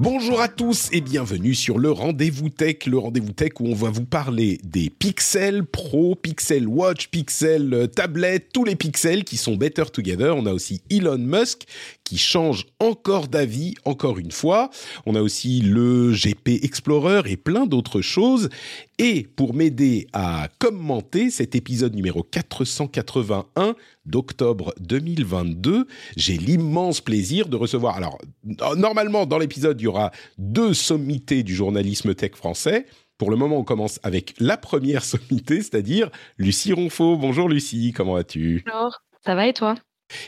Bonjour à tous et bienvenue sur le Rendez-vous Tech, le Rendez-vous Tech où on va vous parler des Pixel Pro, Pixel Watch, Pixel euh, Tablet, tous les pixels qui sont better together. On a aussi Elon Musk qui change encore d'avis, encore une fois. On a aussi le GP Explorer et plein d'autres choses. Et pour m'aider à commenter cet épisode numéro 481 d'octobre 2022, j'ai l'immense plaisir de recevoir. Alors, normalement, dans l'épisode, il y aura deux sommités du journalisme tech français. Pour le moment, on commence avec la première sommité, c'est-à-dire Lucie Ronfaux. Bonjour Lucie, comment vas-tu? Bonjour, ça va et toi?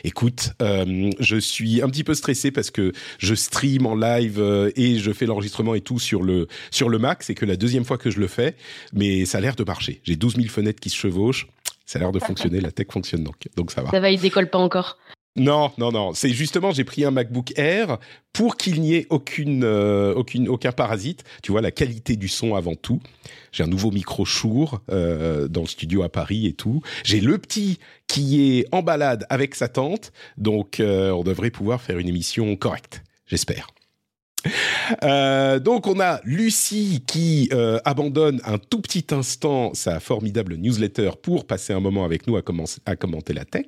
Écoute, euh, je suis un petit peu stressé parce que je stream en live euh, et je fais l'enregistrement et tout sur le sur le Mac. C'est que la deuxième fois que je le fais, mais ça a l'air de marcher. J'ai 12 000 fenêtres qui se chevauchent. Ça a l'air de fonctionner. La tech fonctionne donc, donc ça va. Ça va, il décolle pas encore. Non, non, non. C'est justement, j'ai pris un MacBook Air pour qu'il n'y ait aucune, euh, aucune, aucun parasite. Tu vois, la qualité du son avant tout. J'ai un nouveau micro Shure euh, dans le studio à Paris et tout. J'ai le petit qui est en balade avec sa tante, donc euh, on devrait pouvoir faire une émission correcte. J'espère. Euh, donc on a Lucie qui euh, abandonne un tout petit instant sa formidable newsletter pour passer un moment avec nous à, à commenter la tech.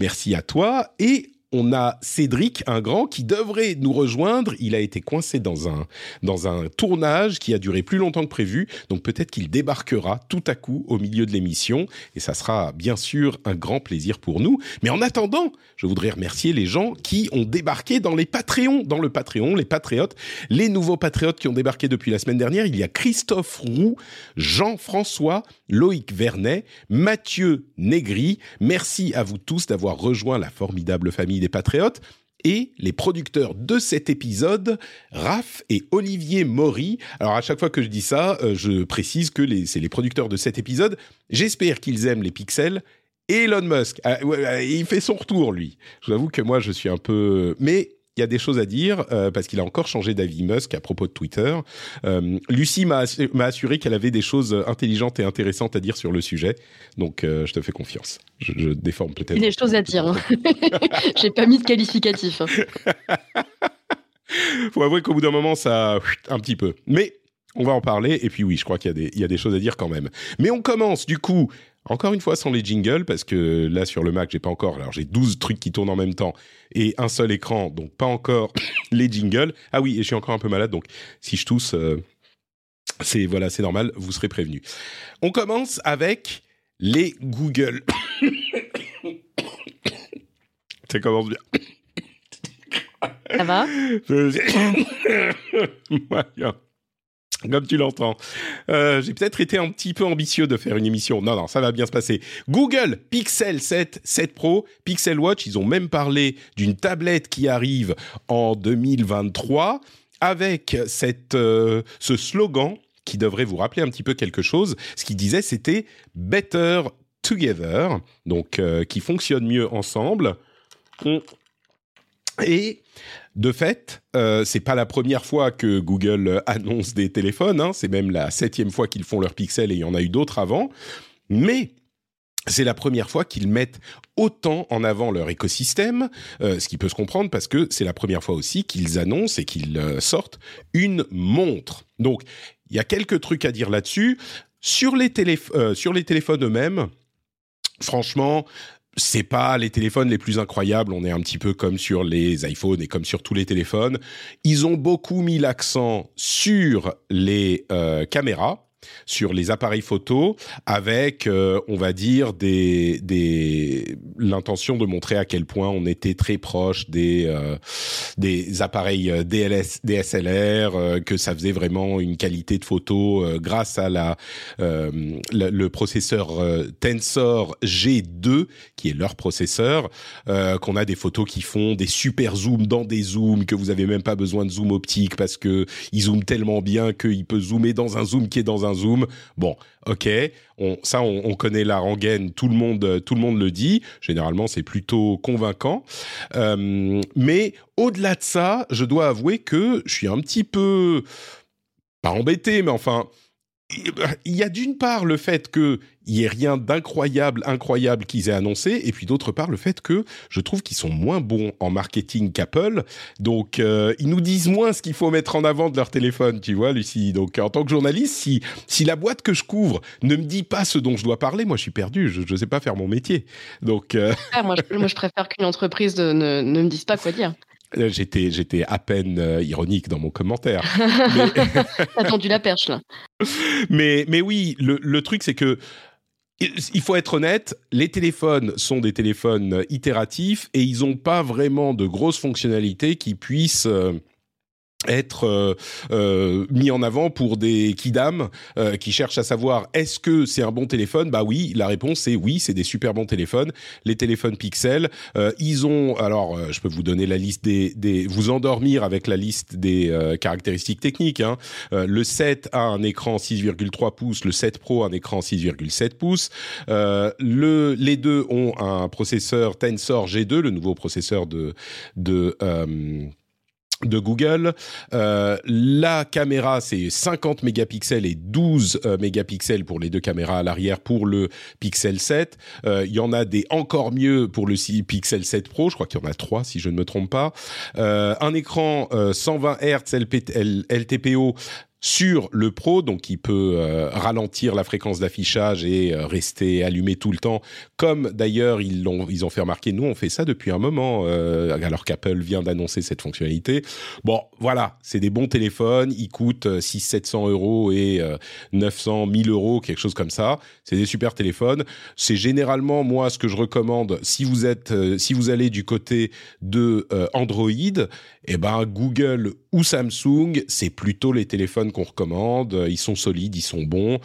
Merci à toi et on a Cédric, un grand, qui devrait nous rejoindre. Il a été coincé dans un, dans un tournage qui a duré plus longtemps que prévu. Donc peut-être qu'il débarquera tout à coup au milieu de l'émission. Et ça sera bien sûr un grand plaisir pour nous. Mais en attendant, je voudrais remercier les gens qui ont débarqué dans les Patreons, dans le Patreon, les Patriotes, les nouveaux Patriotes qui ont débarqué depuis la semaine dernière. Il y a Christophe Roux, Jean-François, Loïc Vernet, Mathieu Négri. Merci à vous tous d'avoir rejoint la formidable famille des Patriotes et les producteurs de cet épisode, Raph et Olivier Maury. Alors à chaque fois que je dis ça, euh, je précise que c'est les producteurs de cet épisode. J'espère qu'ils aiment les pixels. Elon Musk, ah, il fait son retour lui. Je vous avoue que moi je suis un peu, mais il y a des choses à dire euh, parce qu'il a encore changé d'avis Musk à propos de Twitter. Euh, Lucie m'a assuré qu'elle avait des choses intelligentes et intéressantes à dire sur le sujet, donc euh, je te fais confiance. Je, je déforme peut-être. Des choses à dire. Hein. J'ai pas mis de qualificatif. Hein. Faut avouer qu'au bout d'un moment, ça un petit peu. Mais on va en parler. Et puis oui, je crois qu'il y, y, a des choses à dire quand même. Mais on commence du coup encore une fois sans les jingles, parce que là sur le Mac, j'ai pas encore. Alors j'ai 12 trucs qui tournent en même temps et un seul écran, donc pas encore les jingles. Ah oui, et je suis encore un peu malade, donc si je tousse, euh, c'est voilà, c'est normal, vous serez prévenu. On commence avec les Google. Ça commence bien. Ça va? Comme tu l'entends. Euh, j'ai peut-être été un petit peu ambitieux de faire une émission. Non, non, ça va bien se passer. Google Pixel 7, 7 Pro, Pixel Watch, ils ont même parlé d'une tablette qui arrive en 2023 avec cette, euh, ce slogan qui devrait vous rappeler un petit peu quelque chose. Ce qu'il disait, c'était Better Together, donc euh, qui fonctionne mieux ensemble. Et de fait, euh, c'est pas la première fois que Google annonce des téléphones. Hein, c'est même la septième fois qu'ils font leur Pixel et il y en a eu d'autres avant. Mais c'est la première fois qu'ils mettent autant en avant leur écosystème, euh, ce qui peut se comprendre parce que c'est la première fois aussi qu'ils annoncent et qu'ils euh, sortent une montre. Donc, il y a quelques trucs à dire là-dessus. Sur euh, sur les téléphones eux-mêmes, franchement, c'est pas les téléphones les plus incroyables. On est un petit peu comme sur les iPhones et comme sur tous les téléphones. Ils ont beaucoup mis l'accent sur les euh, caméras. Sur les appareils photo avec, euh, on va dire, des, des l'intention de montrer à quel point on était très proche des euh, des appareils euh, DLS, DSLR, que ça faisait vraiment une qualité de photo grâce à la le, processeur Tensor G2 qui est leur processeur, qu'on a des photos qui font des super zooms dans des zooms que vous avez même pas besoin de zoom optique parce que ils zooment tellement bien qu'il peut zoomer dans un zoom qui est dans un zoom. Bon, ok, on, ça on, connaît la rengaine, tout le monde, tout le monde le dit. Généralement, c'est plutôt convaincant. Euh, mais au-delà de ça, je dois avouer que je suis un petit peu pas embêté, mais enfin il y a d'une part le fait qu'il y ait rien d'incroyable, incroyable qu'ils aient annoncé, et puis d'autre part le fait que je trouve qu'ils sont moins bons en marketing qu'Apple. Donc euh, ils nous disent moins ce qu'il faut mettre en avant de leur téléphone, tu vois, Lucie. Donc en tant que journaliste, si si la boîte que je couvre ne me dit pas ce dont je dois parler, moi je suis perdu. Je ne sais pas faire mon métier. Donc euh, ah, moi, je, préfère qu'une entreprise ne me dise pas quoi dire. Euh, j'étais, j'étais à peine euh, ironique dans mon commentaire. T'as tendu la perche là. Mais, mais oui, le, le truc c'est que il faut être honnête, les téléphones sont des téléphones itératifs et ils n'ont pas vraiment de grosses fonctionnalités qui puissent euh, être euh, euh, mis en avant pour des kidam euh, qui cherchent à savoir est-ce que c'est un bon téléphone? Bah oui, la réponse c'est oui, c'est des super bons téléphones. Les téléphones Pixel, ils ont alors je peux vous donner la liste des, des vous endormir avec la liste des caractéristiques techniques. Hein. le 7 a un écran 6,3 pouces, le 7 Pro un écran 6,7 pouces. le les deux ont un processeur Tensor G2, le nouveau processeur de de de Google. Euh, la caméra, c'est 50 mégapixels et 12 euh, mégapixels pour les deux caméras à l'arrière pour le Pixel 7. Euh, il y en a des encore mieux pour le Pixel 7 Pro. Je crois qu'il y en a trois, si je ne me trompe pas. un écran 120 Hz LTPO sur le Pro, donc il peut euh, ralentir la fréquence d'affichage et euh, rester allumé tout le temps, comme d'ailleurs ils l'ont ils ont fait remarquer. Nous, on fait ça depuis un moment, euh, alors qu'Apple vient d'annoncer cette fonctionnalité. Bon, voilà, c'est des bons téléphones, ils coûtent 6 700 euros et 900 1000 euros, quelque chose comme ça. C'est des super téléphones. C'est généralement moi ce que je recommande si vous êtes si vous allez du côté de Android, eh ben Google ou Samsung, c'est plutôt les téléphones qu'on recommande. Ils sont solides, ils sont bons.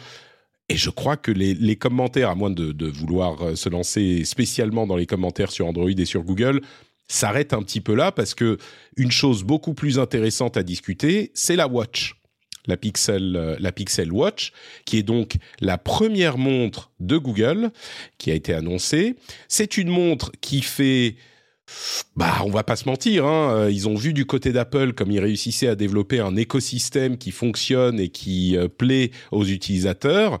Et je crois que les, commentaires, à moins de, vouloir euh, se lancer spécialement dans les commentaires sur Android et sur Google, s'arrêtent un petit peu là parce que une chose beaucoup plus intéressante à discuter, c'est la Watch. La Pixel, euh, la Pixel Watch, qui est donc la première montre de Google qui a été annoncée. C'est une montre qui fait bah, on va pas se mentir, hein, euh, ils ont vu du côté d'Apple comme ils réussissaient à développer un écosystème qui fonctionne et qui euh, plaît aux utilisateurs.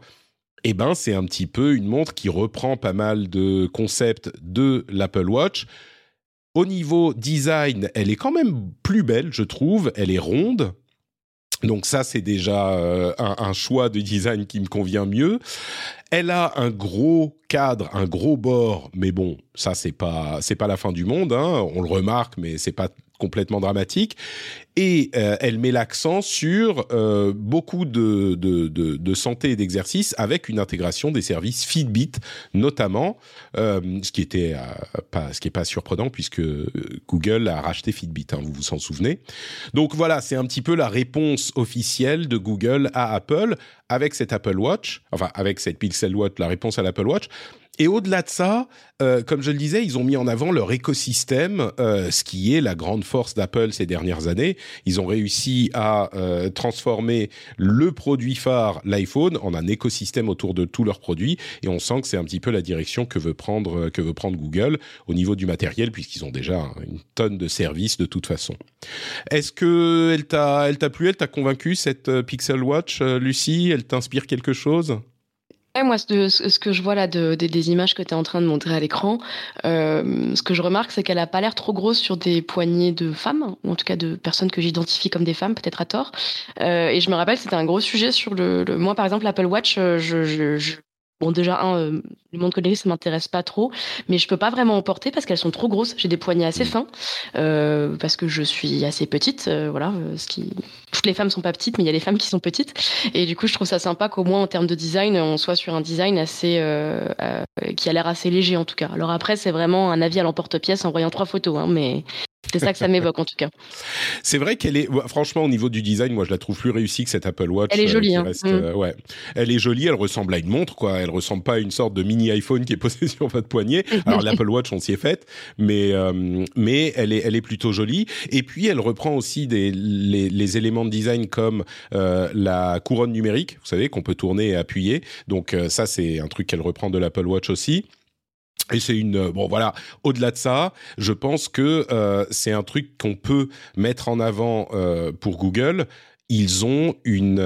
Eh ben, c'est un petit peu une montre qui reprend pas mal de concepts de l'Apple Watch. Au niveau design, elle est quand même plus belle, je trouve. Elle est ronde. Donc ça, c'est déjà euh, un, choix de design qui me convient mieux. Elle a un gros cadre, un gros bord, mais bon, ça c'est pas c'est pas la fin du monde. Hein. On le remarque, mais c'est pas complètement dramatique. Et euh, elle met l'accent sur euh, beaucoup de, de, de, santé et d'exercice avec une intégration des services Fitbit, notamment, euh, ce qui était pas ce qui pas surprenant puisque Google a racheté Fitbit. Hein, vous vous en souvenez. Donc voilà, c'est un petit peu la réponse officielle de Google à Apple avec cette Apple Watch, enfin avec cette Pixel Watch, la réponse à l'Apple Watch. Et au-delà de ça, euh, comme je le disais, ils ont mis en avant leur écosystème, euh, ce qui est la grande force d'Apple ces dernières années. Ils ont réussi à euh, transformer le produit phare, l'iPhone, en un écosystème autour de tous leurs produits. Et on sent que c'est un petit peu la direction que veut prendre que veut prendre Google au niveau du matériel, puisqu'ils ont déjà une tonne de services de toute façon. Est-ce que elle t'a elle t'a plu, elle t'a convaincu cette Pixel Watch, Lucie? Elle t'inspire quelque chose? Moi, ce, que je vois là de, des images que tu es en train de montrer à l'écran, euh, ce que je remarque, c'est qu'elle a pas l'air trop grosse sur des poignées de femmes, ou en tout cas de personnes que j'identifie comme des femmes, peut-être à tort. Euh, et je me rappelle, c'était un gros sujet sur le, Moi, par exemple, l'Apple Watch, euh, je, je, Bon, déjà, un, euh, les montres connectées, ça m'intéresse pas trop, mais je peux pas vraiment en porter parce qu'elles sont trop grosses. J'ai des poignets assez fins, euh, parce que je suis assez petite. Euh, voilà, ce qui... Toutes les femmes sont pas petites, mais il y a des femmes qui sont petites. Et du coup, je trouve ça sympa qu'au moins, en termes de design, on soit sur un design assez, qui a l'air assez léger, en tout cas. Alors après, c'est vraiment un avis à l'emporte-pièce en voyant trois photos, hein, mais c'est ça que ça m'évoque en tout cas. C'est vrai qu'elle est, franchement, au niveau du design, moi je la trouve plus réussie que cette Apple Watch. Elle est jolie. Euh, hein. mm. euh, ouais, elle est jolie. Elle ressemble à une montre, quoi. Elle ressemble pas à une sorte de mini iPhone qui est posé sur votre poignet. Alors l'Apple Watch, on s'y est faite, mais euh, mais elle est elle est plutôt jolie. Et puis elle reprend aussi des les, les éléments de design comme la couronne numérique, vous savez, qu'on peut tourner et appuyer. Donc ça, c'est un truc qu'elle reprend de l'Apple Watch aussi. Et c'est une euh, bon voilà. Au-delà de ça, je pense que euh, c'est un truc qu'on peut mettre en avant euh, pour Google. Ils ont une,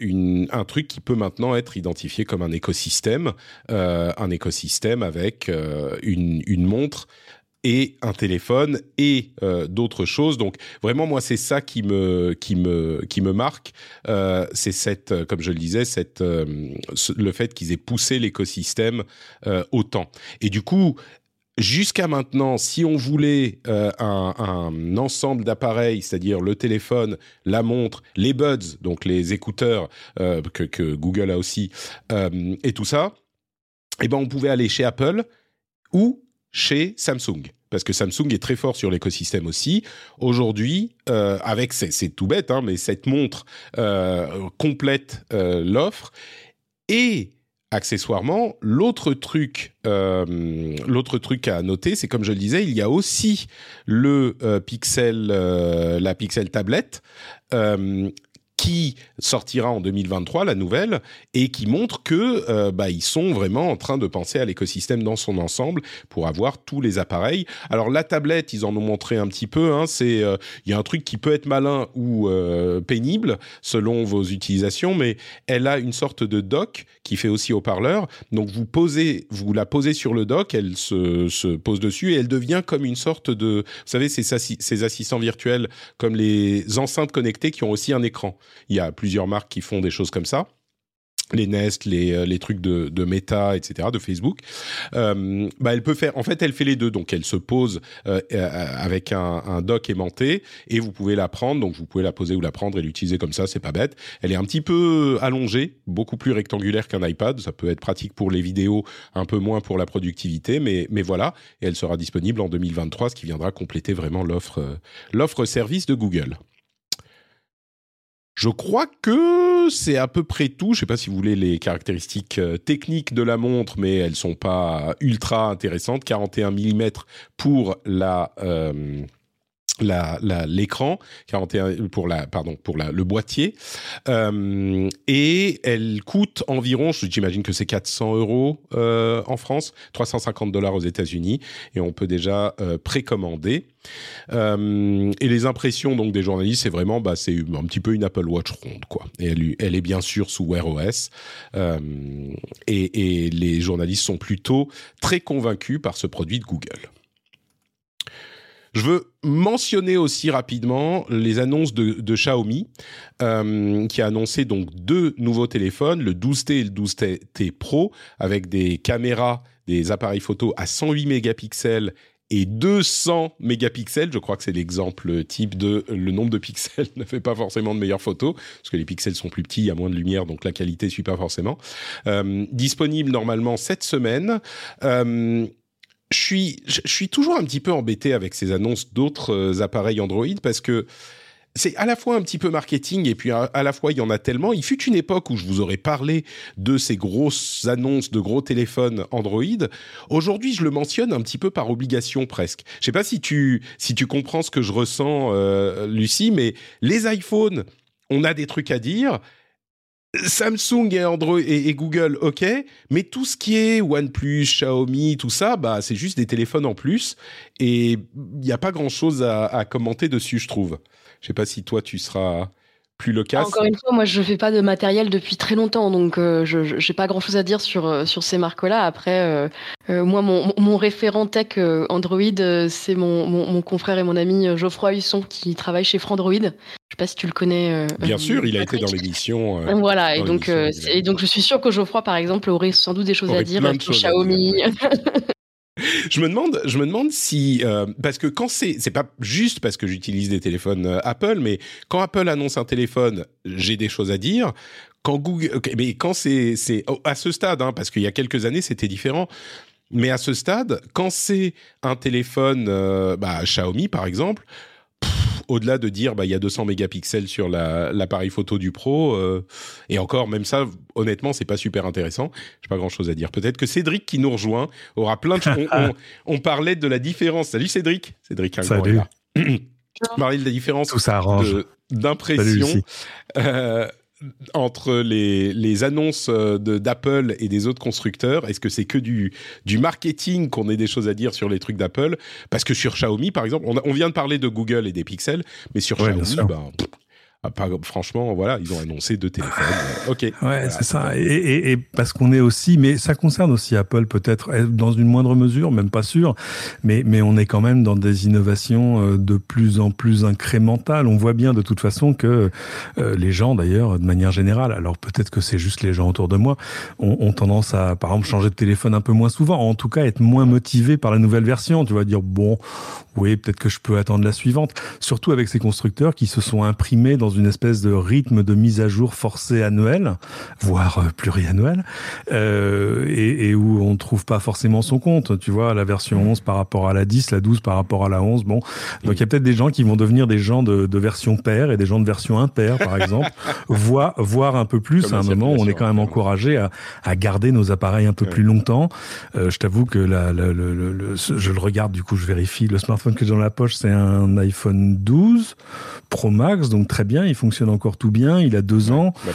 une, un truc qui peut maintenant être identifié comme un écosystème, un écosystème avec une, une montre et un téléphone et euh, d'autres choses. Donc vraiment moi c'est ça qui me qui me qui me marque. Euh, c'est cette euh, comme je le disais cette euh, le fait qu'ils aient poussé l'écosystème euh, autant. Et du coup Jusqu'à maintenant, si on voulait un, un, ensemble d'appareils, c'est-à-dire le téléphone, la montre, les buds, donc les écouteurs que, que, Google a aussi, et tout ça, eh ben on pouvait aller chez Apple ou chez Samsung parce que Samsung est très fort sur l'écosystème aussi. Aujourd'hui, euh, avec c'est tout bête, hein, mais cette montre euh, complète euh, l'offre et accessoirement, l'autre truc, truc à noter, c'est comme je le disais, il y a aussi le Pixel, la Pixel tablette qui sortira en 2023, la nouvelle, et qui montre que euh, bah, ils sont vraiment en train de penser à l'écosystème dans son ensemble pour avoir tous les appareils. Alors la tablette, ils en ont montré un petit peu. Hein, c'est euh, il y a un truc qui peut être malin ou euh, pénible selon vos utilisations, mais elle a une sorte de dock qui fait aussi haut-parleur. Donc vous posez, vous la posez sur le dock, elle se, se pose dessus et elle devient comme une sorte de, vous savez, ces, ces assistants virtuels comme les enceintes connectées qui ont aussi un écran. Il y a plusieurs marques qui font des choses comme ça les Nest, les, euh, les trucs de, de Meta, etc., de Facebook. Euh, bah elle peut faire, en fait, elle fait les deux. Donc, elle se pose euh, avec un, un, dock aimanté et vous pouvez la prendre. Donc, vous pouvez la poser ou la prendre et l'utiliser comme ça. C'est pas bête. Elle est un petit peu allongée, beaucoup plus rectangulaire qu'un iPad. Ça peut être pratique pour les vidéos, un peu moins pour la productivité, mais mais voilà. Et elle sera disponible en 2023, ce qui viendra compléter vraiment l'offre l'offre service de Google. Je crois que c'est à peu près tout. Je ne sais pas si vous voulez les caractéristiques euh, techniques de la montre, mais elles sont pas ultra intéressantes. 41 mm pour la euh, l'écran 41 pour la pardon pour la, le boîtier. Euh, et elle coûte environ j'imagine que c'est 400 euros euh, en France 350 dollars aux États-Unis et on peut déjà euh, précommander. Euh, et les impressions donc des journalistes c'est vraiment bah c'est un petit peu une Apple Watch ronde quoi. Et elle, elle est bien sûr sous Wear OS euh, et, et les journalistes sont plutôt très convaincus par ce produit de Google je veux mentionner aussi rapidement les annonces de, de Xiaomi, euh, qui a annoncé donc deux nouveaux téléphones, le 12T et le 12T Pro, avec des caméras, des appareils photo à 108 mégapixels et 200 mégapixels. Je crois que c'est l'exemple type de le nombre de pixels ne fait pas forcément de meilleures photos parce que les pixels sont plus petits, il y a moins de lumière, donc la qualité suit pas forcément. Euh, disponible normalement cette semaine. Euh, je suis, je suis toujours un petit peu embêté avec ces annonces d'autres euh, appareils Android parce que c'est à la fois un petit peu marketing et puis à, la fois il y en a tellement. Il fut une époque où je vous aurais parlé de ces grosses annonces de gros téléphones Android. Aujourd'hui, je le mentionne un petit peu par obligation presque. Je sais pas si tu si tu comprends ce que je ressens, euh, Lucie, mais les iPhones, on a des trucs à dire. Samsung et Android et, Google, ok, mais tout ce qui est OnePlus, Xiaomi, tout ça, bah c'est juste des téléphones en plus et il n'y a pas grand chose à, commenter dessus, je trouve. Je sais pas si toi tu seras plus loquace. Encore une fois, moi, je fais pas de matériel depuis très longtemps, donc euh, je n'ai pas grand-chose à dire sur, euh, sur ces marques-là. Après, euh, moi, mon, mon, référent tech Android, c'est mon, mon, confrère et mon ami Geoffroy Husson qui travaille chez Frandroid. Je sais pas si tu le connais. Bien sûr, il a été dans l'émission. voilà, et donc, et donc je suis sûr que Geoffroy, par exemple, aurait sans doute des choses à dire sur Xiaomi. je me demande, je me demande si euh, parce que quand c'est c'est pas juste parce que j'utilise des téléphones euh, Apple, mais quand Apple annonce un téléphone, j'ai des choses à dire. Quand Google, mais quand c'est c'est oh, à ce stade, hein, parce qu'il y a quelques années c'était différent. Mais à ce stade, quand c'est un téléphone, euh, bah, Xiaomi par exemple, au-delà de dire bah il y a 200 mégapixels sur l'appareil photo du Pro euh, et encore même ça honnêtement c'est pas super intéressant. J'ai pas grand chose à dire. Peut-être que Cédric qui nous rejoint aura plein de on, parlait de la différence. Salut Cédric. Cédric salut. on parlait de la différence d'impression entre les, les annonces euh, d'Apple et des autres constructeurs Est-ce que c'est que du, du marketing qu'on ait des choses à dire sur les trucs d'Apple? Parce que sur Xiaomi, par exemple, on, on, vient de parler de Google et des pixels, mais sur Xiaomi, ben, ah, franchement, voilà, ils ont annoncé deux téléphones. Euh, ok. Ouais, c'est ça. Et, et, parce qu'on est aussi, mais ça concerne aussi Apple peut-être eh, dans une moindre mesure, même pas sûr, mais mais on est quand même dans des innovations euh, de plus en plus incrémentales. On voit bien de toute façon que euh, les gens, d'ailleurs, de manière générale, alors peut-être que c'est juste les gens autour de moi, ont, ont, tendance à, par exemple, changer de téléphone un peu moins souvent, en tout cas être moins motivés par la nouvelle version. Tu vas dire bon, oui, peut-être que je peux attendre la suivante. Surtout avec ces constructeurs qui se sont imprimés dans une espèce de rythme de mise à jour forcé annuel, voire euh, pluriannuel, euh, et, et, où on ne trouve pas forcément son compte. Tu vois, la version 11 par rapport à la 10, la 12 par rapport à la 11. Bon, donc il y a peut-être des gens qui vont devenir des gens de, de version paire et des gens de version impair, par exemple, voire, voire un peu plus. à un moment, on est quand même encouragé à, à garder nos appareils un peu plus longtemps. Euh, je t'avoue que la, je le regarde, du coup, je vérifie. Le smartphone que j'ai dans la poche, c'est un iPhone 12 Pro Max, donc très bien. Il fonctionne encore tout bien. Il a deux ans. Bah,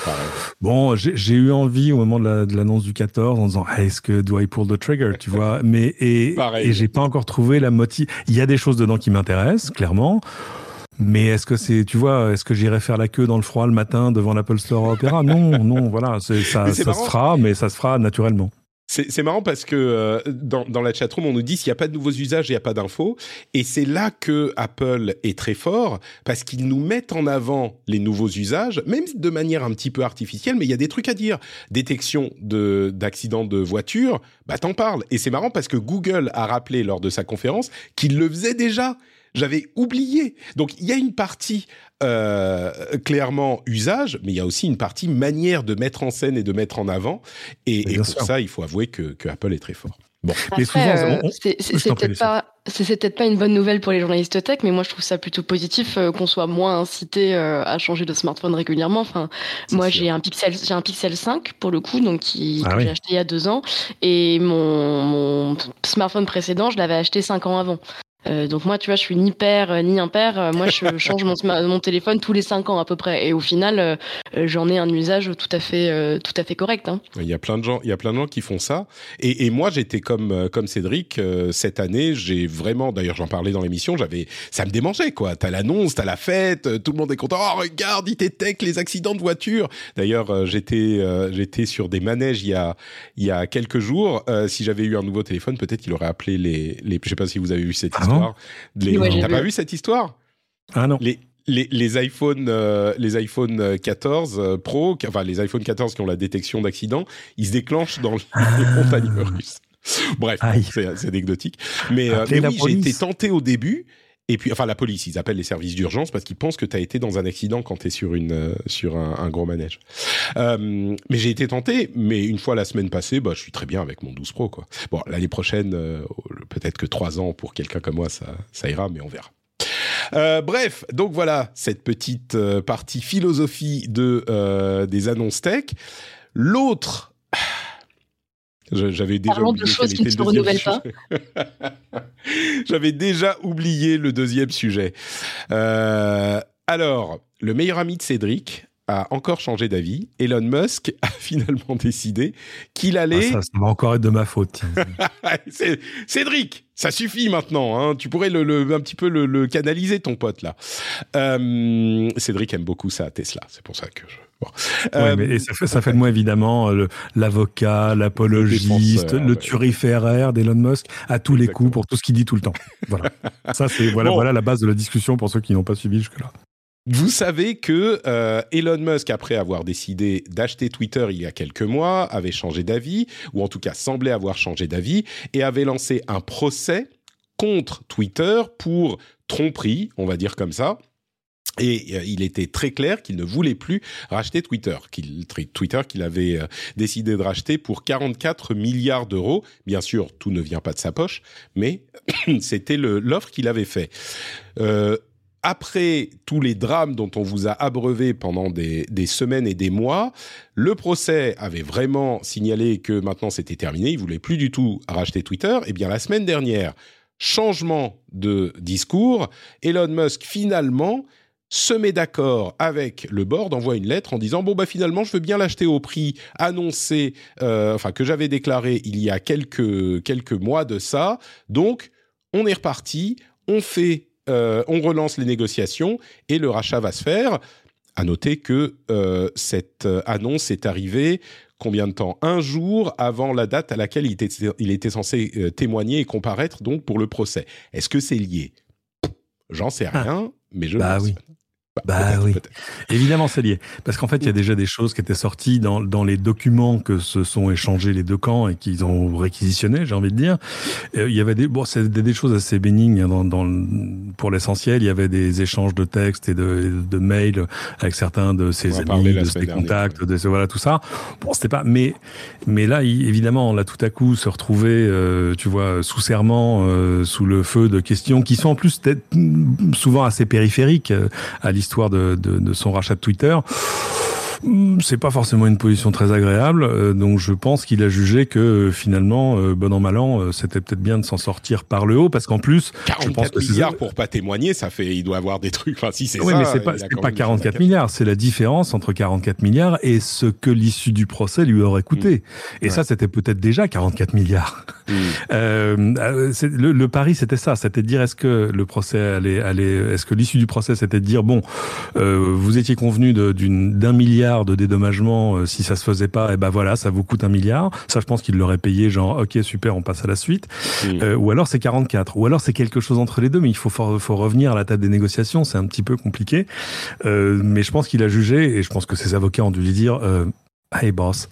bon, j'ai eu envie au moment de l'annonce du 14 en disant est-ce que do I pull the trigger, tu vois? Mais et, et j'ai pas encore trouvé la motive. Il y a des choses dedans qui m'intéressent clairement. Mais est-ce que c'est, tu vois, est-ce que j'irai faire la queue dans le froid le matin devant l'Apple Store Opera Non, non, voilà, ça, ça se fera, mais ça se fera naturellement. C'est marrant parce que euh, dans, dans, la chatroom, on nous dit s'il n'y a pas de nouveaux usages, il n'y a pas d'infos. Et c'est là que Apple est très fort parce qu'ils nous mettent en avant les nouveaux usages, même de manière un petit peu artificielle, mais il y a des trucs à dire. Détection d'accidents de, de voiture, bah t'en parles. Et c'est marrant parce que Google a rappelé lors de sa conférence qu'il le faisait déjà. J'avais oublié. Donc il y a une partie euh, clairement usage, mais il y a aussi une partie manière de mettre en scène et de mettre en avant. Et, pour ça, il faut avouer que, Apple est très fort. Bon. Euh, c'est peut-être pas, c'est peut-être pas une bonne nouvelle pour les journalistes tech, mais moi je trouve ça plutôt positif euh, qu'on soit moins incité à changer de smartphone régulièrement. Enfin, moi j'ai un Pixel, j'ai un Pixel 5 pour le coup, donc qui ah que j'ai acheté il y a deux ans, et mon, mon smartphone précédent, je l'avais acheté cinq ans avant. Euh, donc moi, tu vois, je suis ni père euh, ni impair. Euh, moi, je change mon, mon, téléphone tous les cinq ans à peu près, et au final, j'en ai un usage tout à fait, tout à fait correct. Hein. Il y a plein de gens, il y a plein de gens qui font ça. Et, et moi, j'étais comme comme Cédric cette année. J'ai vraiment, d'ailleurs, j'en parlais dans l'émission. J'avais, ça me démangeait quoi. T'as l'annonce, t'as la fête, tout le monde est content. Oh regarde, il tech les accidents de voiture. D'ailleurs, j'étais j'étais sur des manèges il y a il y a quelques jours. si j'avais eu un nouveau téléphone, peut-être qu'il aurait appelé les les. Je sais pas si vous avez vu cette histoire T'as pas vu cette histoire? Ah non. Les, les, les iPhone, euh, les iPhone 14 euh, Pro, enfin les iPhone 14 qui ont la détection d'accident, ils se déclenchent dans les montagnes russes. Bref, c'est anecdotique. Mais, euh, mais oui, j'ai été tenté au début et puis, enfin, la police, ils appellent les services d'urgence parce qu'ils pensent que tu as été dans un accident quand tu es sur, une, euh, sur un, gros manège. Euh, mais j'ai été tenté, mais une fois la semaine passée, bah, je suis très bien avec mon 12 Pro. Quoi. Bon, l'année prochaine, euh, peut-être que trois ans pour quelqu'un comme moi, ça, ça ira, mais on verra. bref, donc voilà cette petite partie philosophie de des annonces tech. L'autre j'avais déjà oublié J'avais déjà oublié le deuxième sujet. Euh, alors, le meilleur ami de Cédric, a encore changé d'avis. Elon Musk a finalement décidé qu'il allait. Ah, ça, va encore être de ma faute. Cédric, ça suffit maintenant. Hein. Tu pourrais le, un petit peu le, canaliser, ton pote là. Euh, Cédric aime beaucoup ça Tesla. C'est pour ça que je. Euh, mais ça, fait, ça fait de moi évidemment l'avocat, l'apologiste, le, le turiféraire d'Elon Musk à tous les coups pour tout ce qu'il dit tout le temps. Voilà. ça c'est voilà, voilà la base de la discussion pour ceux qui n'ont pas suivi jusque-là. Vous savez que euh, Elon Musk, après avoir décidé d'acheter Twitter il y a quelques mois, avait changé d'avis, ou en tout cas semblait avoir changé d'avis, et avait lancé un procès contre Twitter pour tromperie, on va dire comme ça. Et euh, il était très clair qu'il ne voulait plus racheter Twitter, Twitter qu'il avait euh, décidé de racheter pour 44 milliards d'euros. Bien sûr, tout ne vient pas de sa poche, mais c'était l'offre qu'il avait fait. Euh, après tous les drames dont on vous a abreuvé pendant des, semaines et des mois, le procès avait vraiment signalé que maintenant c'était terminé, il voulait plus du tout racheter Twitter. Eh bien la semaine dernière, changement de discours, Elon Musk finalement se met d'accord avec le board, envoie une lettre en disant bon bah finalement je veux bien l'acheter au prix annoncé, euh, enfin que j'avais déclaré il y a quelques quelques mois de ça. Donc on est reparti, on fait euh, on relance les négociations et le rachat va se faire. À noter que euh, cette annonce est arrivée combien de temps? Un jour avant la date à laquelle il était, il était censé témoigner et comparaître donc pour le procès. Est-ce que c'est lié? J'en sais ah. rien, mais je bah pense. Oui. Bah, oui, évidemment c'est lié. Parce qu'en fait, il y a déjà des choses qui étaient sorties dans, dans les documents que se sont échangés les deux camps et qu'ils ont réquisitionnés, j'ai envie de dire. il y avait des, bon, c'est des, choses assez bénignes hein, dans, dans pour l'essentiel. Il y avait des échanges de textes et de, de mails avec certains de ses amis, de ses contacts, de voilà tout ça. Bon, c'était pas, mais mais là, évidemment, là tout à coup se retrouver, euh, tu vois, sous serment, euh, sous le feu de questions qui sont en plus souvent assez périphériques euh, à l'histoire de, de, son rachat de Twitter. Hmm, c'est pas forcément une position très agréable, euh, donc je pense qu'il a jugé que euh, finalement, euh, bon an mal an, c'était peut-être bien de s'en sortir par le haut, parce qu'en plus, 44 je pense que milliards pour pas témoigner, ça fait, il doit avoir des trucs. Enfin, si c'est oui, mais c'est pas, pas 44 milliards, c'est la différence entre 44 milliards et ce que l'issue du procès lui aurait coûté. Hmm. Et ça, c'était peut-être déjà 44 milliards. Hmm. le, le, pari, c'était ça, c'était de dire est-ce que le procès allait, allait est-ce que l'issue du procès, c'était de dire bon, vous étiez convenu d'un milliard de dédommagement euh, si ça se faisait pas et eh ben voilà ça vous coûte un milliard. Ça je pense qu'il l'aurait payé genre ok super on passe à la suite. Euh, ou alors c'est 44 ou alors c'est quelque chose entre les deux mais il faut faut revenir à la table des négociations. C'est un petit peu compliqué. Euh, mais je pense qu'il a jugé et je pense que ses avocats ont dû lui dire Hey boss,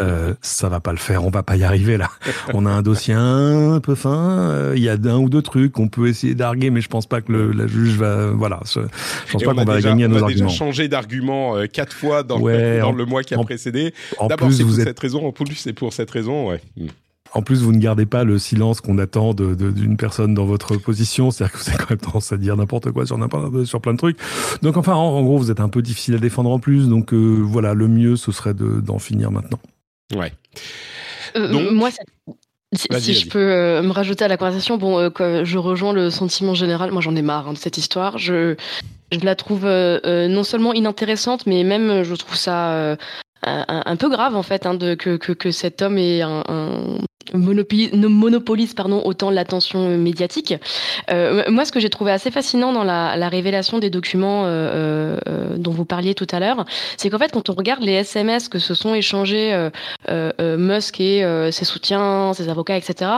euh, ça va pas le faire, on va pas y arriver là. On a un dossier un peu fin, euh, il y a un ou deux trucs qu'on peut essayer d'arguer, mais je pense pas que le, la juge va, voilà, je, pense pas qu'on va gagner à nos arguments. On a déjà changé d'argument euh, quatre fois dans, dans le mois qui a précédé. D'abord c'est pour cette raison, en plus c'est pour cette raison, ouais. En plus, vous ne gardez pas le silence qu'on attend d'une de, personne dans votre position. C'est-à-dire que vous avez quand même tendance à dire n'importe quoi sur, sur plein de trucs. Donc, enfin, en, gros, vous êtes un peu difficile à défendre en plus. Donc, euh, voilà, le mieux, ce serait d'en finir maintenant. Ouais. Euh, Donc... Moi, si, je peux euh, me rajouter à la conversation, bon, je rejoins le sentiment général. Moi, j'en ai marre hein, de cette histoire. Je, je la trouve non seulement inintéressante, mais même je trouve ça un, peu grave en fait hein, de, que, que, que, cet homme ait un, un monopolise, monopolise pardon, autant l'attention médiatique. Euh, moi, ce que j'ai trouvé assez fascinant dans la, la révélation des documents euh, euh, dont vous parliez tout à l'heure, c'est qu'en fait, quand on regarde les SMS que se sont échangés euh, euh, Musk et ses soutiens, ses avocats, etc.,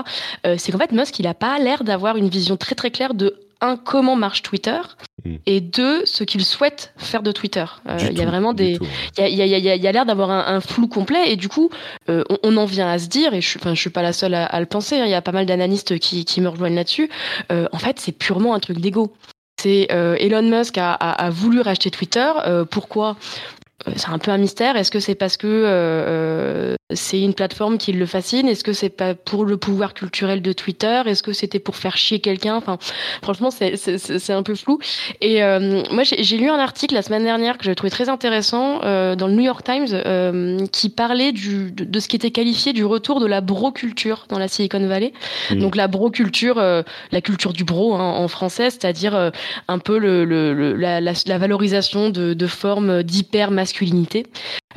c'est qu'en fait, Musk, il n'a pas l'air d'avoir une vision très très claire de un, comment marche Twitter, hmm. et deux, ce qu'il souhaite faire de Twitter. Euh, il y a vraiment des. Il y a, y a, y a l'air d'avoir un, flou complet, et du coup, euh, on, en vient à se dire, et je, je suis pas la seule à, le penser, hein, il y a pas mal d'analystes qui, qui me rejoignent là-dessus, euh, en fait, c'est purement un truc d'ego. C'est Elon Musk a, a, voulu racheter Twitter. pourquoi? C'est un peu un mystère. Est-ce que c'est parce que c'est une plateforme qui le fascine? Est-ce que c'est pas pour le pouvoir culturel de Twitter? Est-ce que c'était pour faire chier quelqu'un? Enfin, franchement, c'est un peu flou. Et euh, moi, j'ai lu un article la semaine dernière que j'ai trouvé très intéressant euh, dans le New York Times euh, qui parlait du, de, ce qui était qualifié du retour de la broculture dans la Silicon Valley. Mmh. Donc la broculture, la culture du bro hein, en français, c'est-à-dire un peu le, le, la, la, la, valorisation de, de formes d'hyper masculinité.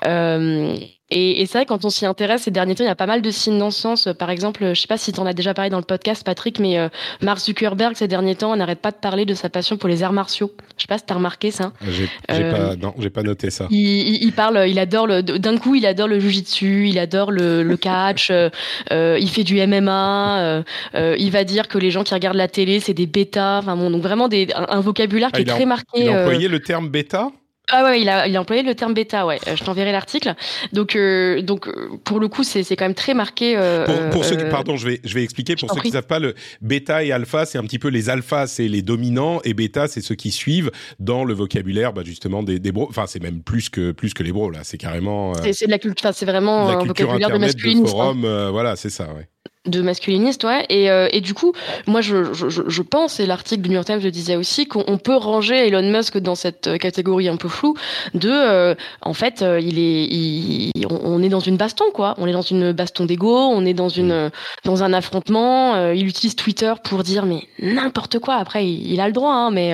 Euh, et, et c'est vrai, quand on s'y intéresse ces derniers temps, il y a pas mal de signes dans ce sens. Par exemple, je sais pas si tu en as déjà parlé dans le podcast, Patrick, mais euh, Mark Zuckerberg, ces derniers temps, n'arrête pas de parler de sa passion pour les arts martiaux. Je sais pas si tu as remarqué ça. J'ai euh, pas, non, j'ai pas noté ça. Il, il, parle, il adore le, d'un coup, il adore le jujitsu, il adore le, le catch, euh, euh, il fait du MMA, il va dire que les gens qui regardent la télé, c'est des bêtas. Enfin bon, donc vraiment des, un, vocabulaire qui ah, est très marqué. Il a employé le terme bêta? Ah ouais, il a, il a employé le terme bêta, ouais. Euh, je t'enverrai l'article. Donc, euh, donc euh, pour le coup, c'est, c'est quand même très marqué. Euh, pour, pour ceux qui, pardon, je vais, je vais expliquer. Pour ceux qui ne savent pas, le bêta et alpha, c'est un petit peu les alphas, c'est les dominants, et bêta, c'est ceux qui suivent dans le vocabulaire, bah, justement des, des bros. Enfin, c'est même plus que plus que les bros là. C'est carrément. c'est, c'est de la culture. C'est vraiment un vocabulaire de masculinisme. forum, voilà, c'est ça, ouais de masculiniste, ouais. Et, euh, et du coup, moi, je, je, je pense, et l'article du New York Times le disait aussi, qu'on peut ranger Elon Musk dans cette euh, catégorie un peu floue de, euh, en fait, il est, il, on est dans une baston, quoi. On est dans une baston d'ego, on est dans une, dans un affrontement. il utilise Twitter pour dire mais n'importe quoi. Après, il, a le droit, hein, mais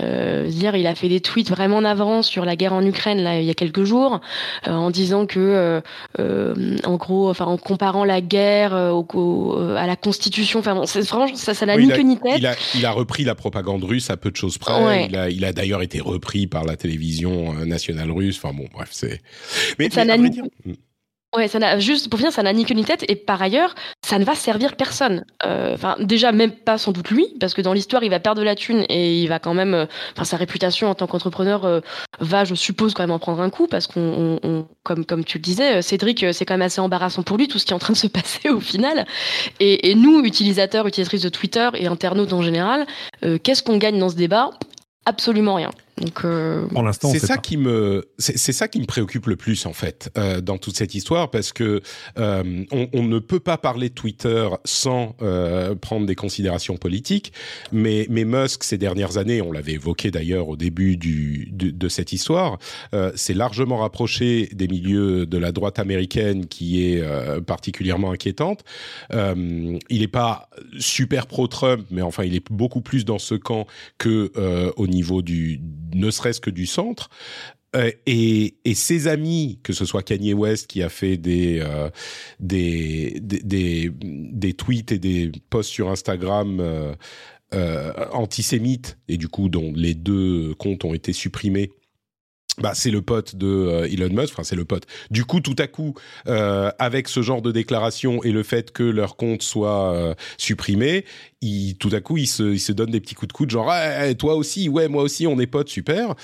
euh, dire, il a fait des tweets vraiment en avance sur la guerre en Ukraine là il y a quelques jours, en disant que, en gros, enfin, en comparant la guerre au euh, à la Constitution. Enfin, bon, franchement, ça, ça n'a ni queue ni tête. Il a, il a, repris la propagande russe à peu de choses près. Il a, il a d'ailleurs été repris par la télévision euh, nationale russe. Enfin bon, bref, c'est. Mais ça n'a ni... Ouais, ça n'a juste pour finir, ça n'a ni queue ni tête et par ailleurs, ça ne va servir personne. Euh, enfin, déjà même pas sans doute lui, parce que dans l'histoire, il va perdre de la thune et il va quand même, euh, enfin, sa réputation en tant qu'entrepreneur euh, va, je suppose, quand même en prendre un coup, parce qu'on, on, comme comme tu le disais, Cédric, c'est quand même assez embarrassant pour lui tout ce qui est en train de se passer au final. Et nous, utilisateurs, utilisatrices de Twitter et internautes en général, qu'est-ce qu'on gagne dans ce débat? Absolument rien. Donc, euh... pour l'instant, c'est ça qui me, c'est ça qui me préoccupe le plus en fait euh, dans toute cette histoire parce que euh, on, on, ne peut pas parler de Twitter sans euh, prendre des considérations politiques. Mais, mais Musk ces dernières années, on l'avait évoqué d'ailleurs au début du, de, de cette histoire, euh, c'est largement rapproché des milieux de la droite américaine qui est euh, particulièrement inquiétante. il n'est pas super pro-Trump, mais enfin il est beaucoup plus dans ce camp que au niveau du ne serait-ce que du centre. Euh, et, ses amis, que ce soit Kanye West qui a fait des, euh, des, des, des, tweets et des posts sur Instagram euh, antisémites, et du coup dont les deux comptes ont été supprimés bah, c'est le pote de euh, Elon Musk, enfin c'est le pote. Du coup, tout à coup, euh, avec ce genre de déclaration et le fait que leur compte soit euh, supprimé, il, tout à coup, il se, il se donne des petits coups de coude, genre hey, toi aussi, ouais, moi aussi, on est potes, super.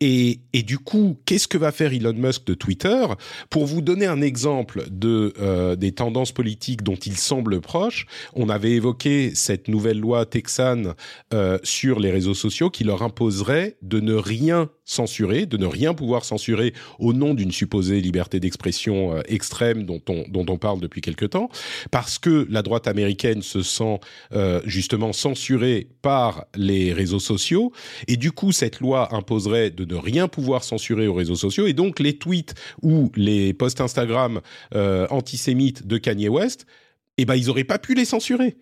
Et, du coup, qu'est-ce que va faire Elon Musk de Twitter? Pour vous donner un exemple de euh, des tendances politiques dont il semble proche, on avait évoqué cette nouvelle loi texane euh, sur les réseaux sociaux qui leur imposerait de ne rien censurer, de ne rien pouvoir censurer au nom d'une supposée liberté d'expression euh, extrême dont on, dont on parle depuis quelque temps, parce que la droite américaine se sent justement censurée par les réseaux sociaux, et du coup cette loi imposerait de ne rien pouvoir censurer aux réseaux sociaux. Et donc les tweets ou les posts Instagram euh, antisémites de Kanye West, eh ben ils auraient pas pu les censurer.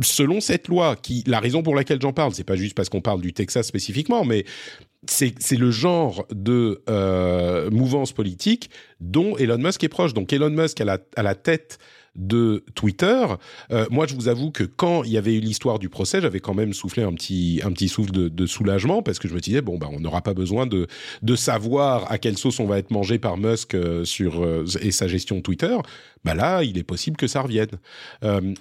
Selon cette loi, qui la raison pour laquelle j'en parle, c'est pas juste parce qu'on parle du Texas spécifiquement, mais c'est le genre de euh, mouvance politique dont Elon Musk est proche. Donc Elon Musk à la, à la tête de Twitter. Euh, moi, je vous avoue que quand il y avait eu l'histoire du procès, j'avais quand même soufflé un petit un petit souffle de, de soulagement parce que je me disais bon bah on n'aura pas besoin de de savoir à quelle sauce on va être mangé par Musk euh, sur euh, et sa gestion Twitter. Bah là, il est possible que ça revienne.